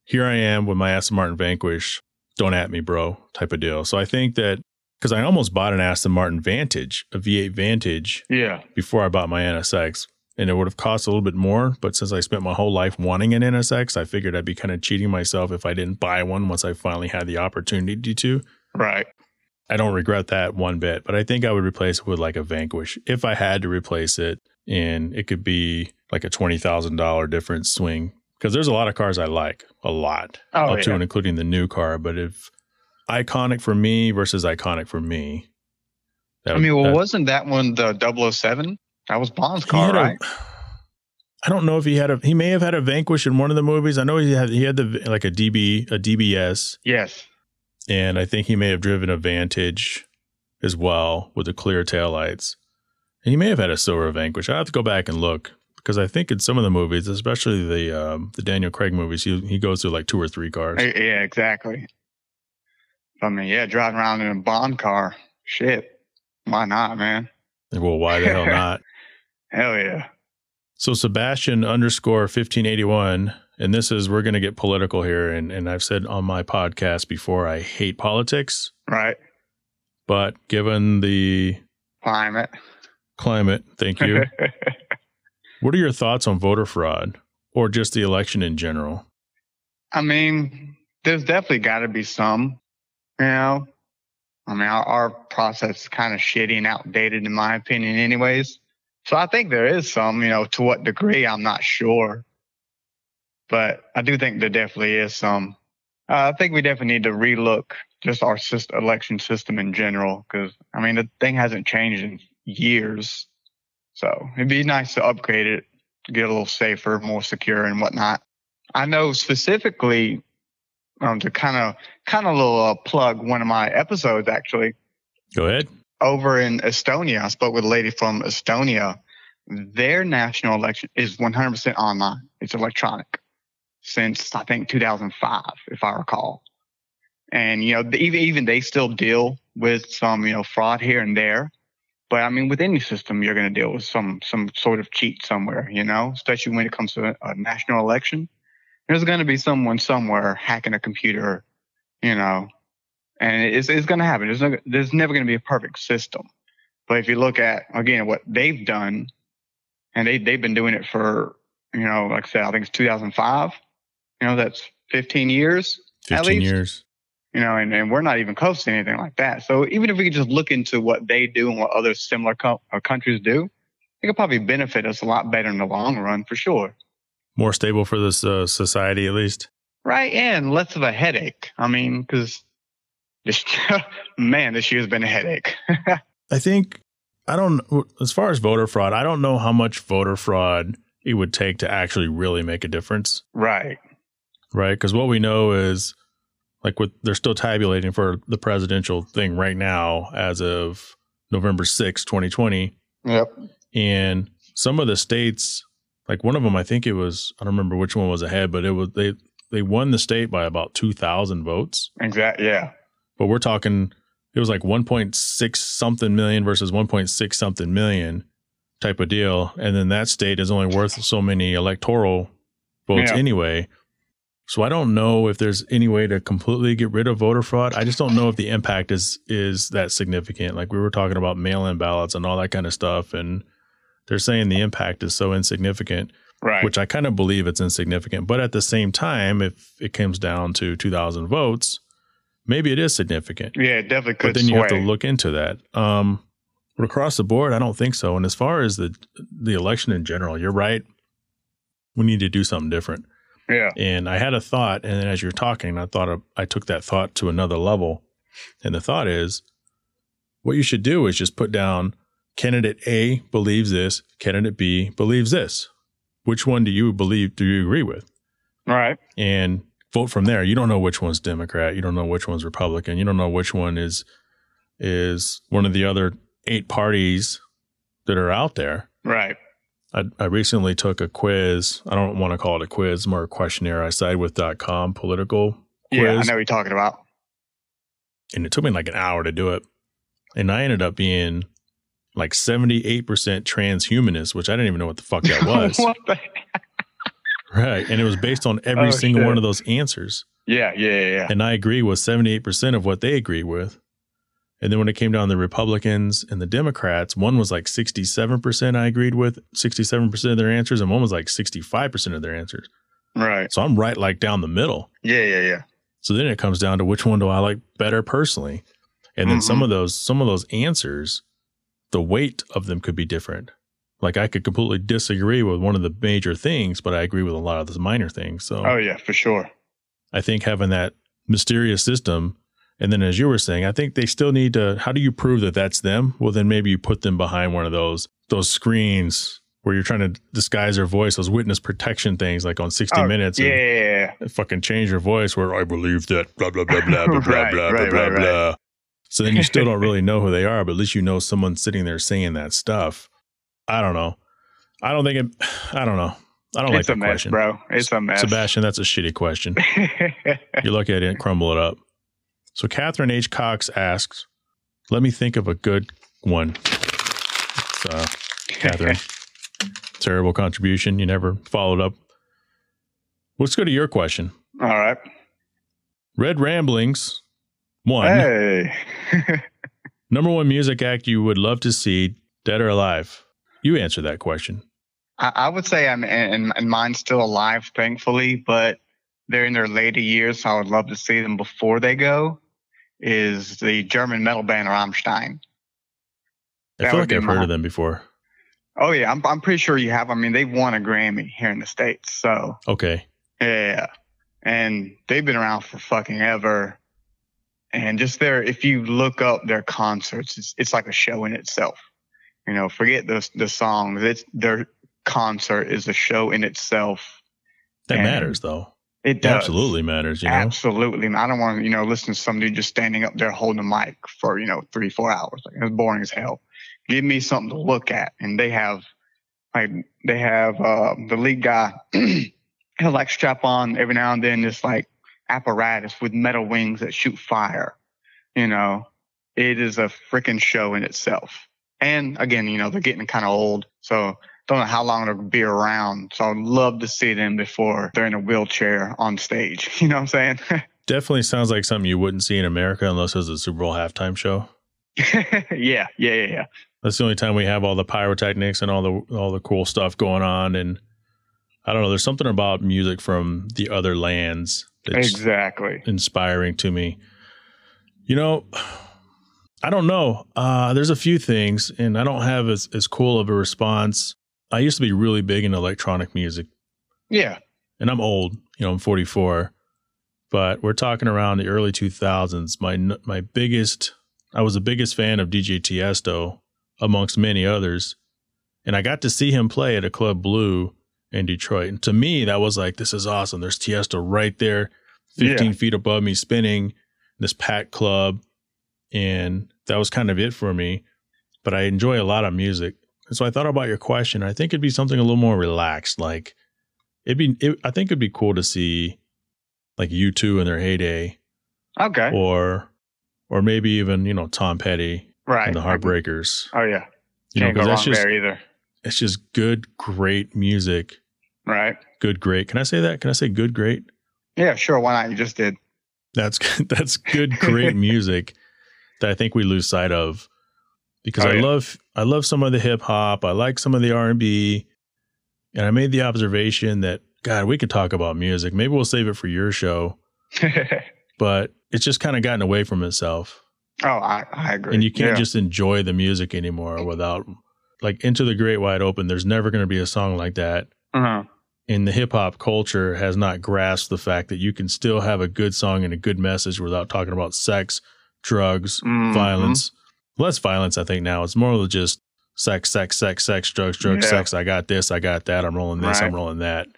Here I am with my Aston Martin Vanquish. Don't at me, bro, type of deal. So I think that because I almost bought an Aston Martin Vantage, a V8 Vantage, Yeah. before I bought my NSX. And it would have cost a little bit more. But since I spent my whole life wanting an NSX, I figured I'd be kind of cheating myself if I didn't buy one once I finally had the opportunity to. Right. I don't regret that one bit, but I think I would replace it with like a Vanquish if I had to replace it. And it could be like a $20,000 difference swing because there's a lot of cars I like, a lot, Oh up to yeah. and including the new car. But if iconic for me versus iconic for me, that I mean, well, that- wasn't that one the 007? That was Bond's car, right? I don't know if he had a. He may have had a Vanquish in one of the movies. I know he had he had the like a DB a DBS, yes. and I think he may have driven a Vantage as well with the clear taillights. And he may have had a silver Vanquish. I have to go back and look because I think in some of the movies, especially the um, the Daniel Craig movies, he he goes through like two or three cars. Eh, Yeah, exactly. I mean, yeah, driving around in a Bond car. Shit. Why not, man? Well, why the hell (laughs) not? Hell yeah. So Sebastian underscore fifteen eighty one, and this is we're going to get political here, and and I've said on my podcast before, I hate politics, Right. but given the Climate. climate, thank you. (laughs) what are your thoughts on voter fraud or just the election in general? I mean, there's definitely got to be some, you know. I mean, our, our process is kind of shitty and outdated, in my opinion, anyways. So I think there is some, you know, to what degree, I'm not sure. But I do think there definitely is some. Uh, I think we definitely need to relook just our system, election system in general, because I mean, the thing hasn't changed in years. So it'd be nice to upgrade it to get a little safer, more secure, and whatnot. I know specifically um, to kind of kind of little uh, plug one of my episodes actually. Go ahead. Over in Estonia, I spoke with a lady from Estonia. Their national election is 100% online. It's electronic since I think 2005, if I recall. And you know, even even they still deal with some you know fraud here and there. But I mean, with any system, you're going to deal with some some sort of cheat somewhere, you know, especially when it comes to a, a national election. There's going to be someone somewhere hacking a computer, you know, and it's it's going to happen. There's no, there's never going to be a perfect system. But if you look at again what they've done, and they they've been doing it for you know, like I said, I think it's 2005. You know, that's 15 years. 15 years you know, and, and we're not even close to anything like that. So even if we could just look into what they do and what other similar co- uh, countries do, it could probably benefit us a lot better in the long run for sure. More stable for this uh, society, at least. Right, and less of a headache. I mean, because this (laughs) man, this year's been a headache. (laughs) I think I don't. As far as voter fraud, I don't know how much voter fraud it would take to actually really make a difference. Right. Right, because what we know is like what they're still tabulating for the presidential thing right now as of November 6, 2020. Yep. And some of the states, like one of them, I think it was, I don't remember which one was ahead, but it was, they, they won the state by about 2,000 votes. Exactly. Yeah. But we're talking, it was like 1.6 something million versus 1.6 something million type of deal. And then that state is only worth so many electoral votes yeah. anyway. So I don't know if there's any way to completely get rid of voter fraud. I just don't know if the impact is is that significant. Like we were talking about mail-in ballots and all that kind of stuff and they're saying the impact is so insignificant. Right. Which I kind of believe it's insignificant. But at the same time, if it comes down to 2000 votes, maybe it is significant. Yeah, it definitely could. But then sway. you have to look into that. Um, but across the board, I don't think so. And as far as the the election in general, you're right. We need to do something different. Yeah. And I had a thought, and then as you're talking, I thought of, I took that thought to another level. And the thought is, what you should do is just put down candidate A believes this, candidate B believes this. Which one do you believe? Do you agree with? All right. And vote from there. You don't know which one's Democrat. You don't know which one's Republican. You don't know which one is is one of the other eight parties that are out there. Right. I, I recently took a quiz. I don't want to call it a quiz, more a questionnaire. I sided with .com political quiz. Yeah, I know what you're talking about. And it took me like an hour to do it. And I ended up being like 78% transhumanist, which I didn't even know what the fuck that (laughs) was. (laughs) right. And it was based on every Oh, single shit. one of those answers. yeah, yeah, yeah, yeah. And I agree with 78% of what they agree with. And then when it came down to the Republicans and the Democrats, one was like 67% I agreed with, 67% of their answers, and one was like 65% of their answers. Right. So I'm right like down the middle. Yeah, yeah, yeah. So then it comes down to which one do I like better personally? And then some Mhm. of those some of those answers, the weight of them could be different. Like I could completely disagree with one of the major things, but I agree with a lot of the minor things. So Oh yeah, for sure. I think having that mysterious system, and then as you were saying, I think they still need to. How do you prove that that's them? Well, then maybe you put them behind one of those those screens where you're trying to disguise their voice, those witness protection things, like on 60 Oh, Minutes. Yeah, and fucking change your voice where I believe that blah blah blah blah blah (laughs) blah Right, blah right, blah right, right. blah. So then you still don't (laughs) really know who they are, but at least you know someone sitting there saying that stuff. I don't know. I don't think it. (sighs) I don't know. I don't like it's a that mess, question, bro. It's a mess. Sebastian. That's a shitty question. (laughs) You're lucky I didn't crumble it up. So Catherine H. Cox asks, "Let me think of a good one." It's, uh, Catherine, (laughs) terrible contribution. You never followed up. Let's go to your question. All right. Red Ramblings, one. Hey. (laughs) Number one music act you would love to see, dead or alive? You answer that question. I, I would say I'm and, and mine's still alive, thankfully, but they're in their later years, so I would love to see them before they go. Is the German metal band Rammstein? I That feel like I've heard mine. of them before. Oh yeah, I'm I'm pretty sure you have. I mean, they've won a Grammy here in the states, so Okay. yeah, and they've been around for fucking ever. And just their, if you look up their concerts, it's it's like a show in itself. You know, forget the the songs. It's their concert is a show in itself. That And matters though. It does. absolutely matters, you know? Absolutely. I don't want to, you know, listen to somebody just standing up there holding a mic for, you know, three, four hours. Like, it's boring as hell. Give me something to look at. And they have, like, they have, uh, the lead guy, (clears throat) he'll like strap on every now and then this like apparatus with metal wings that shoot fire. You know, it is a freaking show in itself. And again, you know, they're getting kind of old. So don't know how long they'll be around. So I'd love to see them before they're in a wheelchair on stage. (laughs) You know what I'm saying? (laughs) Definitely sounds like something you wouldn't see in America unless it was a Super Bowl halftime show. (laughs) yeah, yeah, yeah, yeah. That's the only time we have all the pyrotechnics and all the all the cool stuff going on. And I don't know, there's something about music from the other lands that's Exactly. inspiring to me. You know, I don't know. Uh, there's a few things, and I don't have as, as cool of a response. I used to be really big in electronic music, Yeah. and I'm old. You know, I'm 44, but we're talking around the early 2000s. My my biggest, I was the biggest fan of DJ Tiesto, amongst many others, and I got to see him play at a Club Blue in Detroit. And to me, that was like, this is awesome. There's Tiesto right there, 15 feet above me, spinning this packed club, and that was kind of it for me. But I enjoy a lot of music, and so I thought about your question. I think it'd be something a little more relaxed, like it'd be. It, I think it'd be cool to see like U2 in their heyday, Okay. or or maybe even you know Tom Petty right. and the Heartbreakers. Oh yeah. You know, Can't go wrong just there either. it's just good, great music. Right. Good, great. Can I say that? Can I say good, great? Yeah, sure. Why not? You just did. That's (laughs) that's good, great music that I think we lose sight of because Oh, I yeah. love I love some of the hip hop. I like some of the R and B, and I made the observation that God, we could talk about music. Maybe we'll save it for your show, (laughs) but it's just kind of gotten away from itself, oh, I, I agree. and you can't Yeah. just enjoy the music anymore without like into the great wide open. There's never going to be a song like that. Uh-huh. And the hip hop culture has not grasped the fact that you can still have a good song and a good message without talking about sex, drugs, Mhm. violence. Less violence, I think now. It's more of just sex, sex, sex, sex, drugs, drugs, Yeah. sex. I got this, I got that. I'm rolling this, I'm rolling that.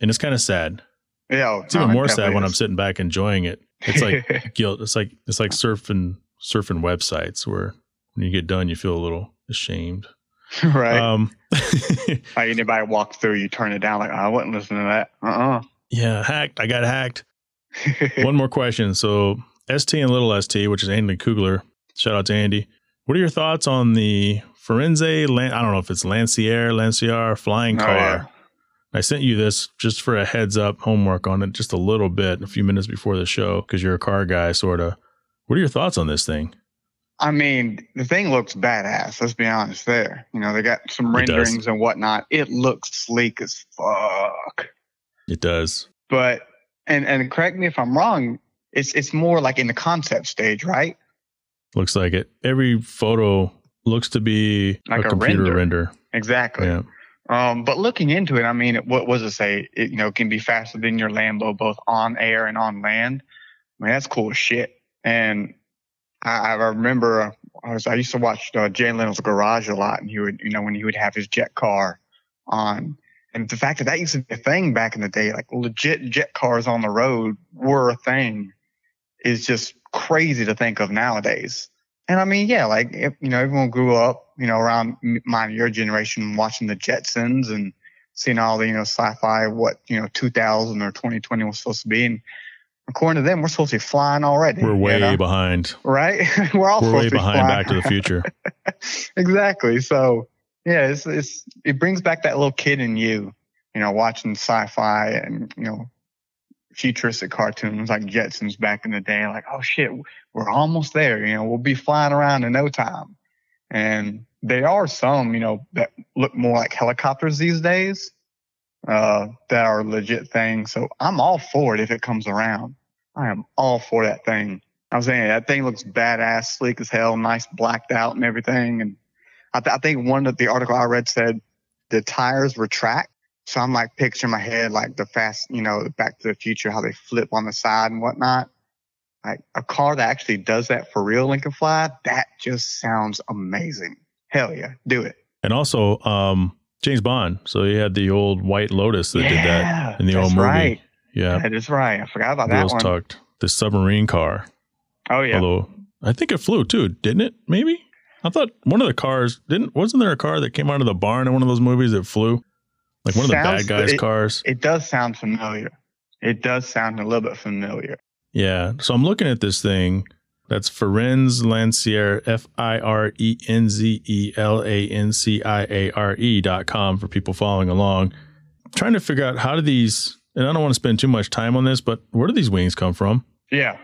And it's kind of sad. Yeah. It's even no, more sad definitely when I'm sitting back enjoying it. It's like (laughs) guilt. It's like it's like surfing surfing websites where when you get done you feel a little ashamed. (laughs) right. Um (laughs) like anybody walk through, you turn it down. Like I wouldn't listen to that. Uh. Uh. Yeah, hacked. I got hacked. (laughs) One more question. So ST and little ST, which is Andy Kugler. Shout out to Andy. What are your thoughts on the Firenze? Lan- I don't know if it's Lancier, Lancier flying Oh, car. yeah. I sent you this just for a heads up homework on it, just a little bit, a few minutes before the show, because you're a car guy, sort of. What are your thoughts on this thing? I mean, the thing looks badass. Let's be honest. There, you know, they got some renderings and whatnot. It looks sleek as fuck. It does. But and and correct me if I'm wrong. It's it's more like in the concept stage, right? Looks like it. Every photo looks to be Like a a computer render. render. Exactly. Yeah. Um, but looking into it, I mean, what was it say? It you know can be faster than your Lambo, both on air and on land. I mean, that's cool as shit. And I, I remember I was I used to watch uh, Jay Leno's Garage a lot, and he would you know when he would have his jet car on, and the fact that that used to be a thing back in the day, like legit jet cars on the road were a thing, is just crazy to think of nowadays. And I mean, yeah, like if, you know, everyone grew up, you know, around m- mine, your generation, watching the Jetsons and seeing all the, you know, sci-fi, what you know, 2000 or 2020 was supposed to be. And according to them, we're supposed to be flying already. We're you way know? behind. right. (laughs) we're all We're way be behind flying. Back to the Future. (laughs) exactly. So yeah, it's it's it brings back that little kid in you, you know, watching sci-fi and you know futuristic cartoons like Jetsons back in the day. Like, oh shit, we're almost there. You know, we'll be flying around in no time. And there are some, you know, that look more like helicopters these days uh, that are legit things. So I'm all for it if it comes around. I am all for that thing. I was saying that thing looks badass, sleek as hell, nice blacked out and everything. And I, th- I think one of the article I read said the tires retract. So I'm like picturing my head like the fast, you know, Back to the Future, how they flip on the side and whatnot. Like a car that actually does that for real, Lincoln Fly, that just sounds amazing. Hell yeah, do it. And also, um, James Bond. So he had the old White Lotus that yeah, did that in the old movie. Right. Yeah, that is right. I forgot about Wheels that one. Tucked. The submarine car. Oh yeah. Although I think it flew too, didn't it? Maybe. I thought one of the cars didn't. Wasn't there a car that came out of the barn in one of those movies that flew? Like one of the bad guys' it, cars. It does sound familiar. It does sound a little bit familiar. Yeah. So I'm looking at this thing. That's Firenze Lanciare, F I R E N Z E L A N C I A R E dot com for people following along. I'm trying to figure out how do these, and I don't want to spend too much time on this, but where do these wings come from? Yeah.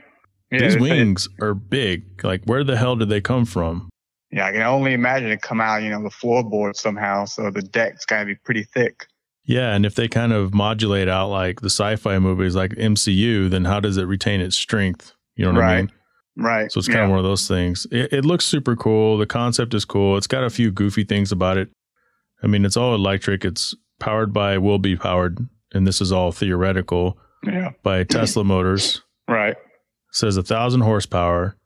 yeah these wings are big. Like, where the hell did they come from? Yeah, I can only imagine it come out, you know, the floorboard somehow. So the deck's got to be pretty thick. Yeah, and if they kind of modulate out like the sci-fi movies, like MCU, then how does it retain its strength? You know what right. I mean? Right. So it's kind yeah. of one of those things. It, it, looks super cool. The concept is cool. It's got a few goofy things about it. I mean, it's all electric. It's powered by, will be powered, and this is all theoretical. Yeah. By (clears throat) Tesla Motors. Right. It says a thousand horsepower.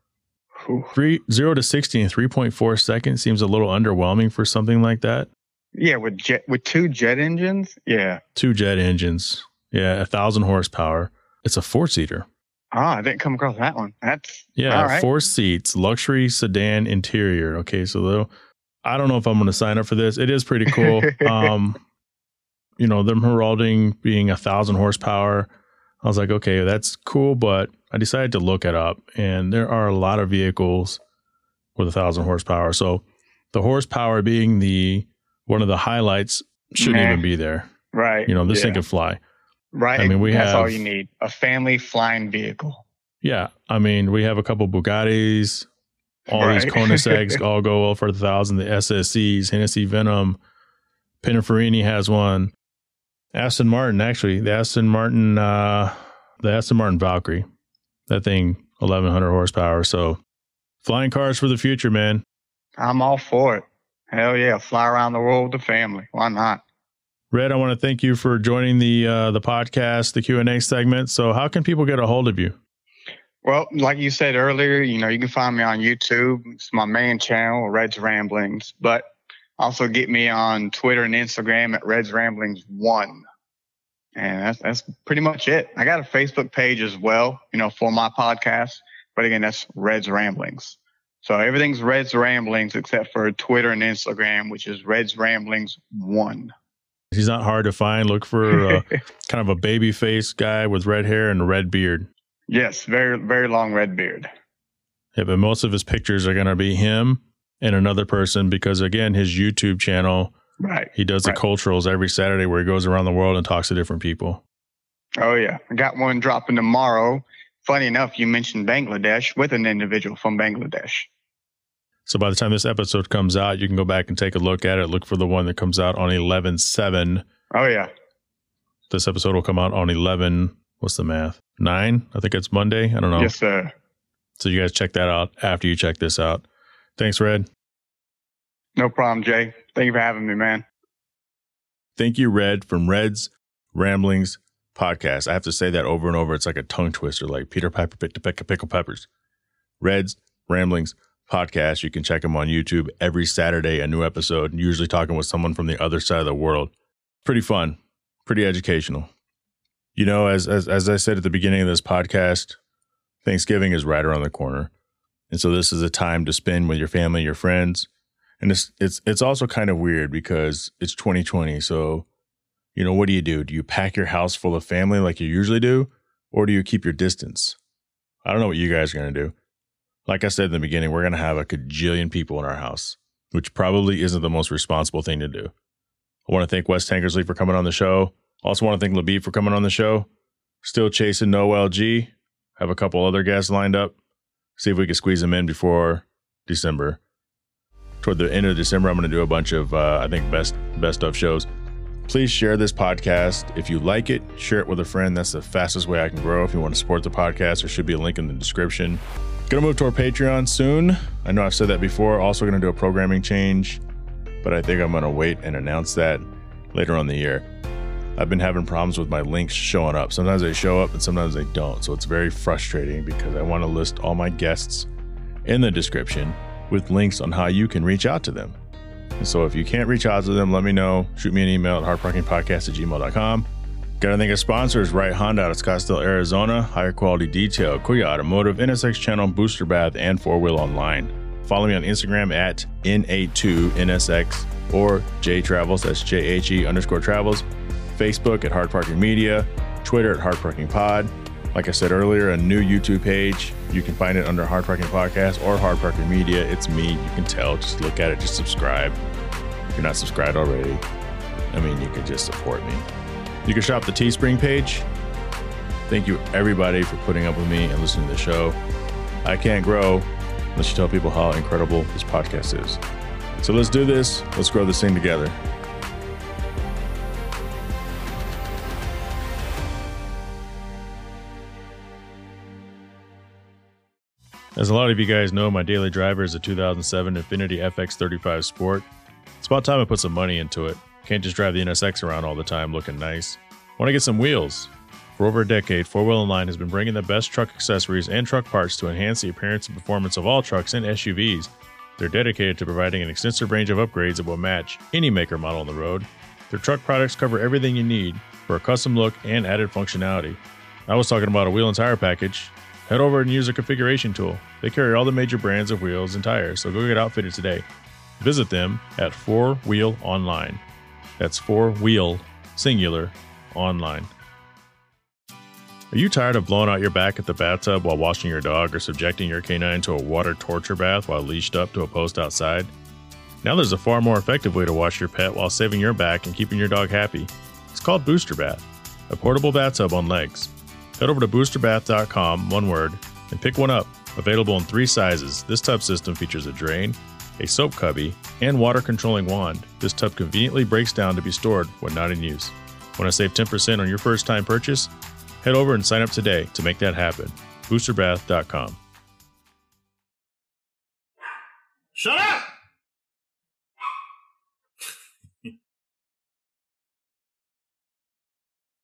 Three zero to sixty in three point four seconds seems a little underwhelming for something like that. Yeah, with jet with two jet engines. Yeah, two jet engines. Yeah, a thousand horsepower. It's a four seater. Ah, I didn't come across that one. That's yeah, four seats, luxury sedan interior. Okay, so though I don't know if I'm going to sign up for this. It is pretty cool. (laughs) um, you know, them heralding being a thousand horsepower. I was like, okay, that's cool, but I decided to look it up, and there are a lot of vehicles with a thousand horsepower. So the horsepower being the one of the highlights shouldn't nah. even be there. Right. You know, this yeah. thing can fly. Right. I mean, we that's have all you need a family flying vehicle. Yeah. I mean, we have a couple Bugattis, all right. these (laughs) Koenigseggs all go well for the thousand. The SSCs, Hennessy Venom, Pininfarina has one. Aston Martin, actually, the Aston Martin, uh, the Aston Martin Valkyrie, that thing, 1100 horsepower. So flying cars for the future, man. I'm all for it. Hell yeah, fly around the world with the family. Why not? Red, I want to thank you for joining the uh, the podcast, the Q and A segment. So, how can people get a hold of you? Well, like you said earlier, you know, you can find me on YouTube. It's my main channel, Red's Ramblings, but also get me on Twitter and Instagram at Red's Ramblings One. And that's that's pretty much it. I got a Facebook page as well, you know, for my podcast. But again, that's Red's Ramblings. So everything's Red's Ramblings except for Twitter and Instagram, which is Red's Ramblings One. He's not hard to find. Look for uh, (laughs) kind of a baby face guy with red hair and a red beard. Yes, very very long red beard. Yeah, but most of his pictures are going to be him and another person because again, his YouTube channel, right? He does right. the culturals every Saturday where he goes around the world and talks to different people. Oh yeah, I got one dropping tomorrow. Funny enough, you mentioned Bangladesh with an individual from Bangladesh. So by the time this episode comes out, you can go back and take a look at it. Look for the one that comes out on 11 7. Oh, yeah. This episode will come out on 11. What's the math? Nine? I think it's Monday. I don't know. Yes, sir. So you guys check that out after you check this out. Thanks, Red. No problem, Jhae. Thank you for having me, man. Thank you, Red, from Red's Ramblings podcast. I have to say that over and over. It's like a tongue twister, like Peter Piper picked a peck of pickle peppers. Red's Ramblings podcast. You can check them on YouTube every Saturday, a new episode, usually talking with someone from the other side of the world. Pretty fun, pretty educational. You know, as, as, as I said at the beginning of this podcast, Thanksgiving is right around the corner. And so this is a time to spend with your family, your friends. And it's it's it's also kind of weird because it's 2020. So, you know, what do you do? Do you pack your house full of family like you usually do? Or do you keep your distance? I don't know what you guys are gonna do like I said in the beginning, we're going to have a cajillion people in our house, which probably isn't the most responsible thing to do. I want to thank Wes Tankersley for coming on the show. Also want to thank Labib for coming on the show. Still chasing no LG. Have a couple other guests lined up. See if we can squeeze them in before December. toward the end of December, I'm going to do a bunch of, uh, I think, best best of shows. Please share this podcast. If you like it, share it with a friend. That's the fastest way I can grow. If you want to support the podcast, there should be a link in the description. Gonna move to our Patreon soon. I know I've said that before. Also, gonna do a programming change, but I think I'm gonna wait and announce that later on the year. I've been having problems with my links showing up. Sometimes they show up and sometimes they don't. So it's very frustrating because I want to list all my guests in the description with links on how you can reach out to them. And so if you can't reach out to them, let me know. Shoot me an email at hardparkingpodcast at gmail.com. Gotta thank our sponsors, Right Honda out of Scottsdale, Arizona, Hyer Quality Detail, Kuya Automotive, NSX Channel, Booster Bath, and Four Wheel Online. Follow me on Instagram at NA2NSX or Jhae Travels, that's J H E underscore travels. Facebook at Hard Parking Media, Twitter at Hard Parking Pod. Like I said earlier, a new YouTube page. You can find it under Hard Parking Podcast or Hard Parking Media. It's me. You can tell. Just look at it. Just subscribe. If you're not subscribed already, I mean, you could just support me. You can shop the Teespring page. Thank you, everybody, for putting up with me and listening to the show. I can't grow unless you tell people how incredible this podcast is. So let's do this. Let's grow this thing together. As a lot of you guys know, my daily driver is a 2007 Infiniti FX35 Sport. It's about time I put some money into it. Can't just drive the NSX around all the time looking nice. Want to get some wheels? For over a decade, Four Wheel Line has been bringing the best truck accessories and truck parts to enhance the appearance and performance of all trucks and SUVs. They're dedicated to providing an extensive range of upgrades that will match any maker model on the road. Their truck products cover everything you need for a custom look and added functionality. I was talking about a wheel and tire package. Head over and use their configuration tool. They carry all the major brands of wheels and tires, so go get outfitted today. Visit them at 4 Wheel Online. That's 4 Wheel Singular Online. Are you tired of blowing out your back at the bathtub while washing your dog or subjecting your canine to a water torture bath while leashed up to a post outside? Now there's a far more effective way to wash your pet while saving your back and keeping your dog happy. It's called Booster Bath, a portable bathtub on legs. Head over to boosterbath.com, one word, and pick one up. Available in three sizes, this tub system features a drain, a soap cubby, and water controlling wand. This tub conveniently breaks down to be stored when not in use. Want to save 10% on your first time purchase? Head over and sign up today to make that happen. Boosterbath.com. Shut up!